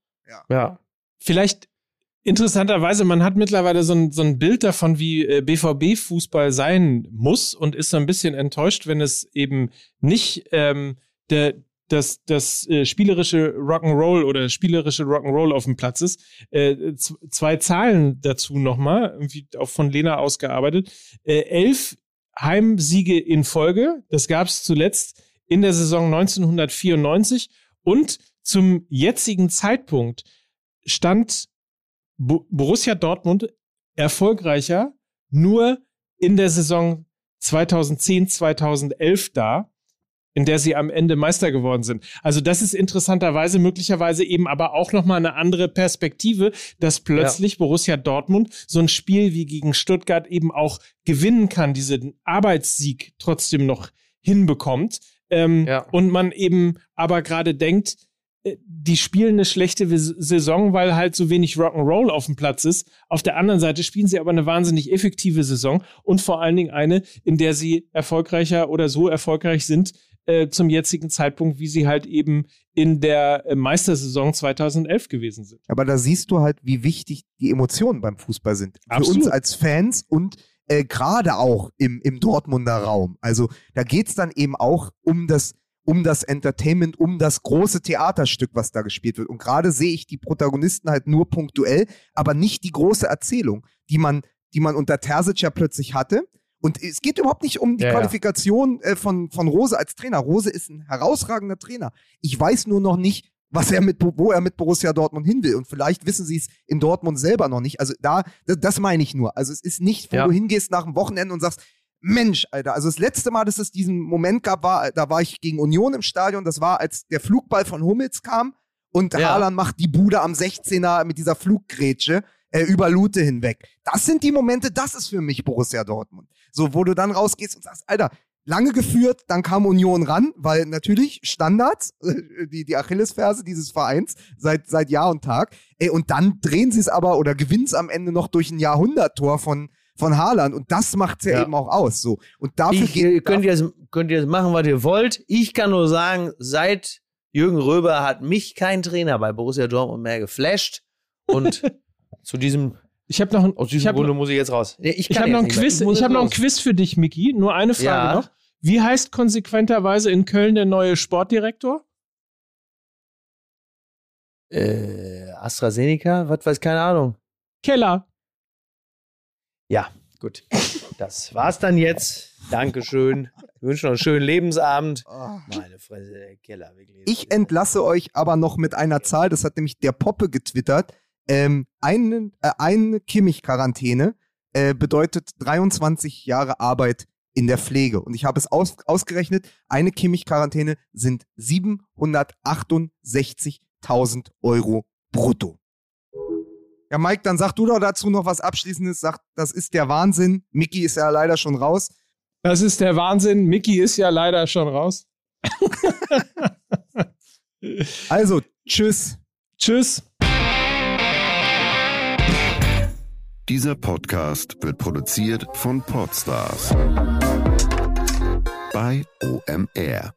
Ja. Vielleicht interessanterweise, man hat mittlerweile so ein, so ein Bild davon, wie äh, BVB-Fußball sein muss und ist so ein bisschen enttäuscht, wenn es eben nicht ähm, der, das, das äh, spielerische Rock'n'Roll oder spielerische Rock'n'Roll auf dem Platz ist. Äh, zwei Zahlen dazu nochmal, irgendwie auch von Lena ausgearbeitet. Äh, elf Heimsiege in Folge, das gab es zuletzt in der Saison 1994 und zum jetzigen Zeitpunkt stand Borussia Dortmund erfolgreicher nur in der Saison 2010, 2011 da, in der sie am Ende Meister geworden sind. Also das ist interessanterweise möglicherweise eben aber auch nochmal eine andere Perspektive, dass plötzlich Borussia Dortmund so ein Spiel wie gegen Stuttgart eben auch gewinnen kann, diesen Arbeitssieg trotzdem noch hinbekommt. Ähm, Ja. Und man eben aber gerade denkt, die spielen eine schlechte Saison, weil halt so wenig Rock'n'Roll auf dem Platz ist. Auf der anderen Seite spielen sie aber eine wahnsinnig effektive Saison und vor allen Dingen eine, in der sie erfolgreicher oder so erfolgreich sind äh, zum jetzigen Zeitpunkt, wie sie halt eben in der äh, Meistersaison 2011 gewesen sind. Aber da siehst du halt, wie wichtig die Emotionen beim Fußball sind. Für Absolut. uns als Fans und äh, gerade auch im, im Dortmunder Raum. Also da geht's dann eben auch um das, um das Entertainment, um das große Theaterstück, was da gespielt wird. Und gerade sehe ich die Protagonisten halt nur punktuell, aber nicht die große Erzählung, die man, die man unter Terzic ja plötzlich hatte. Und es geht überhaupt nicht um die Ja. Qualifikation äh, von, von Rose als Trainer. Rose ist ein herausragender Trainer. Ich weiß nur noch nicht, was er mit, wo er mit Borussia Dortmund hin will. Und vielleicht wissen sie es in Dortmund selber noch nicht. Also da, das, das meine ich nur. Also es ist nicht, wo Ja. du hingehst nach dem Wochenende und sagst, Mensch, Alter, also das letzte Mal, dass es diesen Moment gab, war, da war ich gegen Union im Stadion, das war, als der Flugball von Hummels kam und Ja. Haaland macht die Bude am 16er mit dieser Fluggrätsche äh, über Lute hinweg. Das sind die Momente, das ist für mich Borussia Dortmund. So, wo du dann rausgehst und sagst, Alter, lange geführt, dann kam Union ran, weil natürlich Standards, die, die Achillesferse dieses Vereins seit, seit Jahr und Tag. Ey, und dann drehen sie es aber oder gewinnen es am Ende noch durch ein Jahrhunderttor von, von Haaland. Und das macht's ja, Ja. eben auch aus. So. Und dafür Ich, ihr geht. könnt, jetzt, könnt ihr jetzt machen, was ihr wollt. Ich kann nur sagen, seit Jürgen Röber hat mich kein Trainer bei Borussia Dortmund mehr geflasht. Und zu diesem, Ich habe noch ein, aus ich diesem hab, Grunde muss ich jetzt raus. Ich kann hab noch ein. Quiz, ich habe jetzt noch ein. Quiz für dich, Miki. Nur eine Frage Ja. noch. Wie heißt konsequenterweise in Köln der neue Sportdirektor? Äh, AstraZeneca? Was weiß keine Ahnung. Keller. Ja, gut. Das war's dann jetzt. Dankeschön. Ich wünsche noch einen schönen Lebensabend. Meine Fresse, der Keller, wirklich. Ich entlasse euch aber noch mit einer Zahl, das hat nämlich der Poppe getwittert. Ähm, eine, äh, eine Kimmich-Quarantäne äh, bedeutet 23 Jahre Arbeit in der Pflege. Und ich habe es aus, ausgerechnet, eine Kimmich-Quarantäne sind 768.000 Euro brutto. Ja, Mike, dann sag du doch dazu noch was Abschließendes. Sag, das ist der Wahnsinn. Mickey ist ja leider schon raus. Das ist der Wahnsinn. Mickey ist ja leider schon raus. Also, tschüss. Tschüss. Dieser Podcast wird produziert von Podstars bei OMR.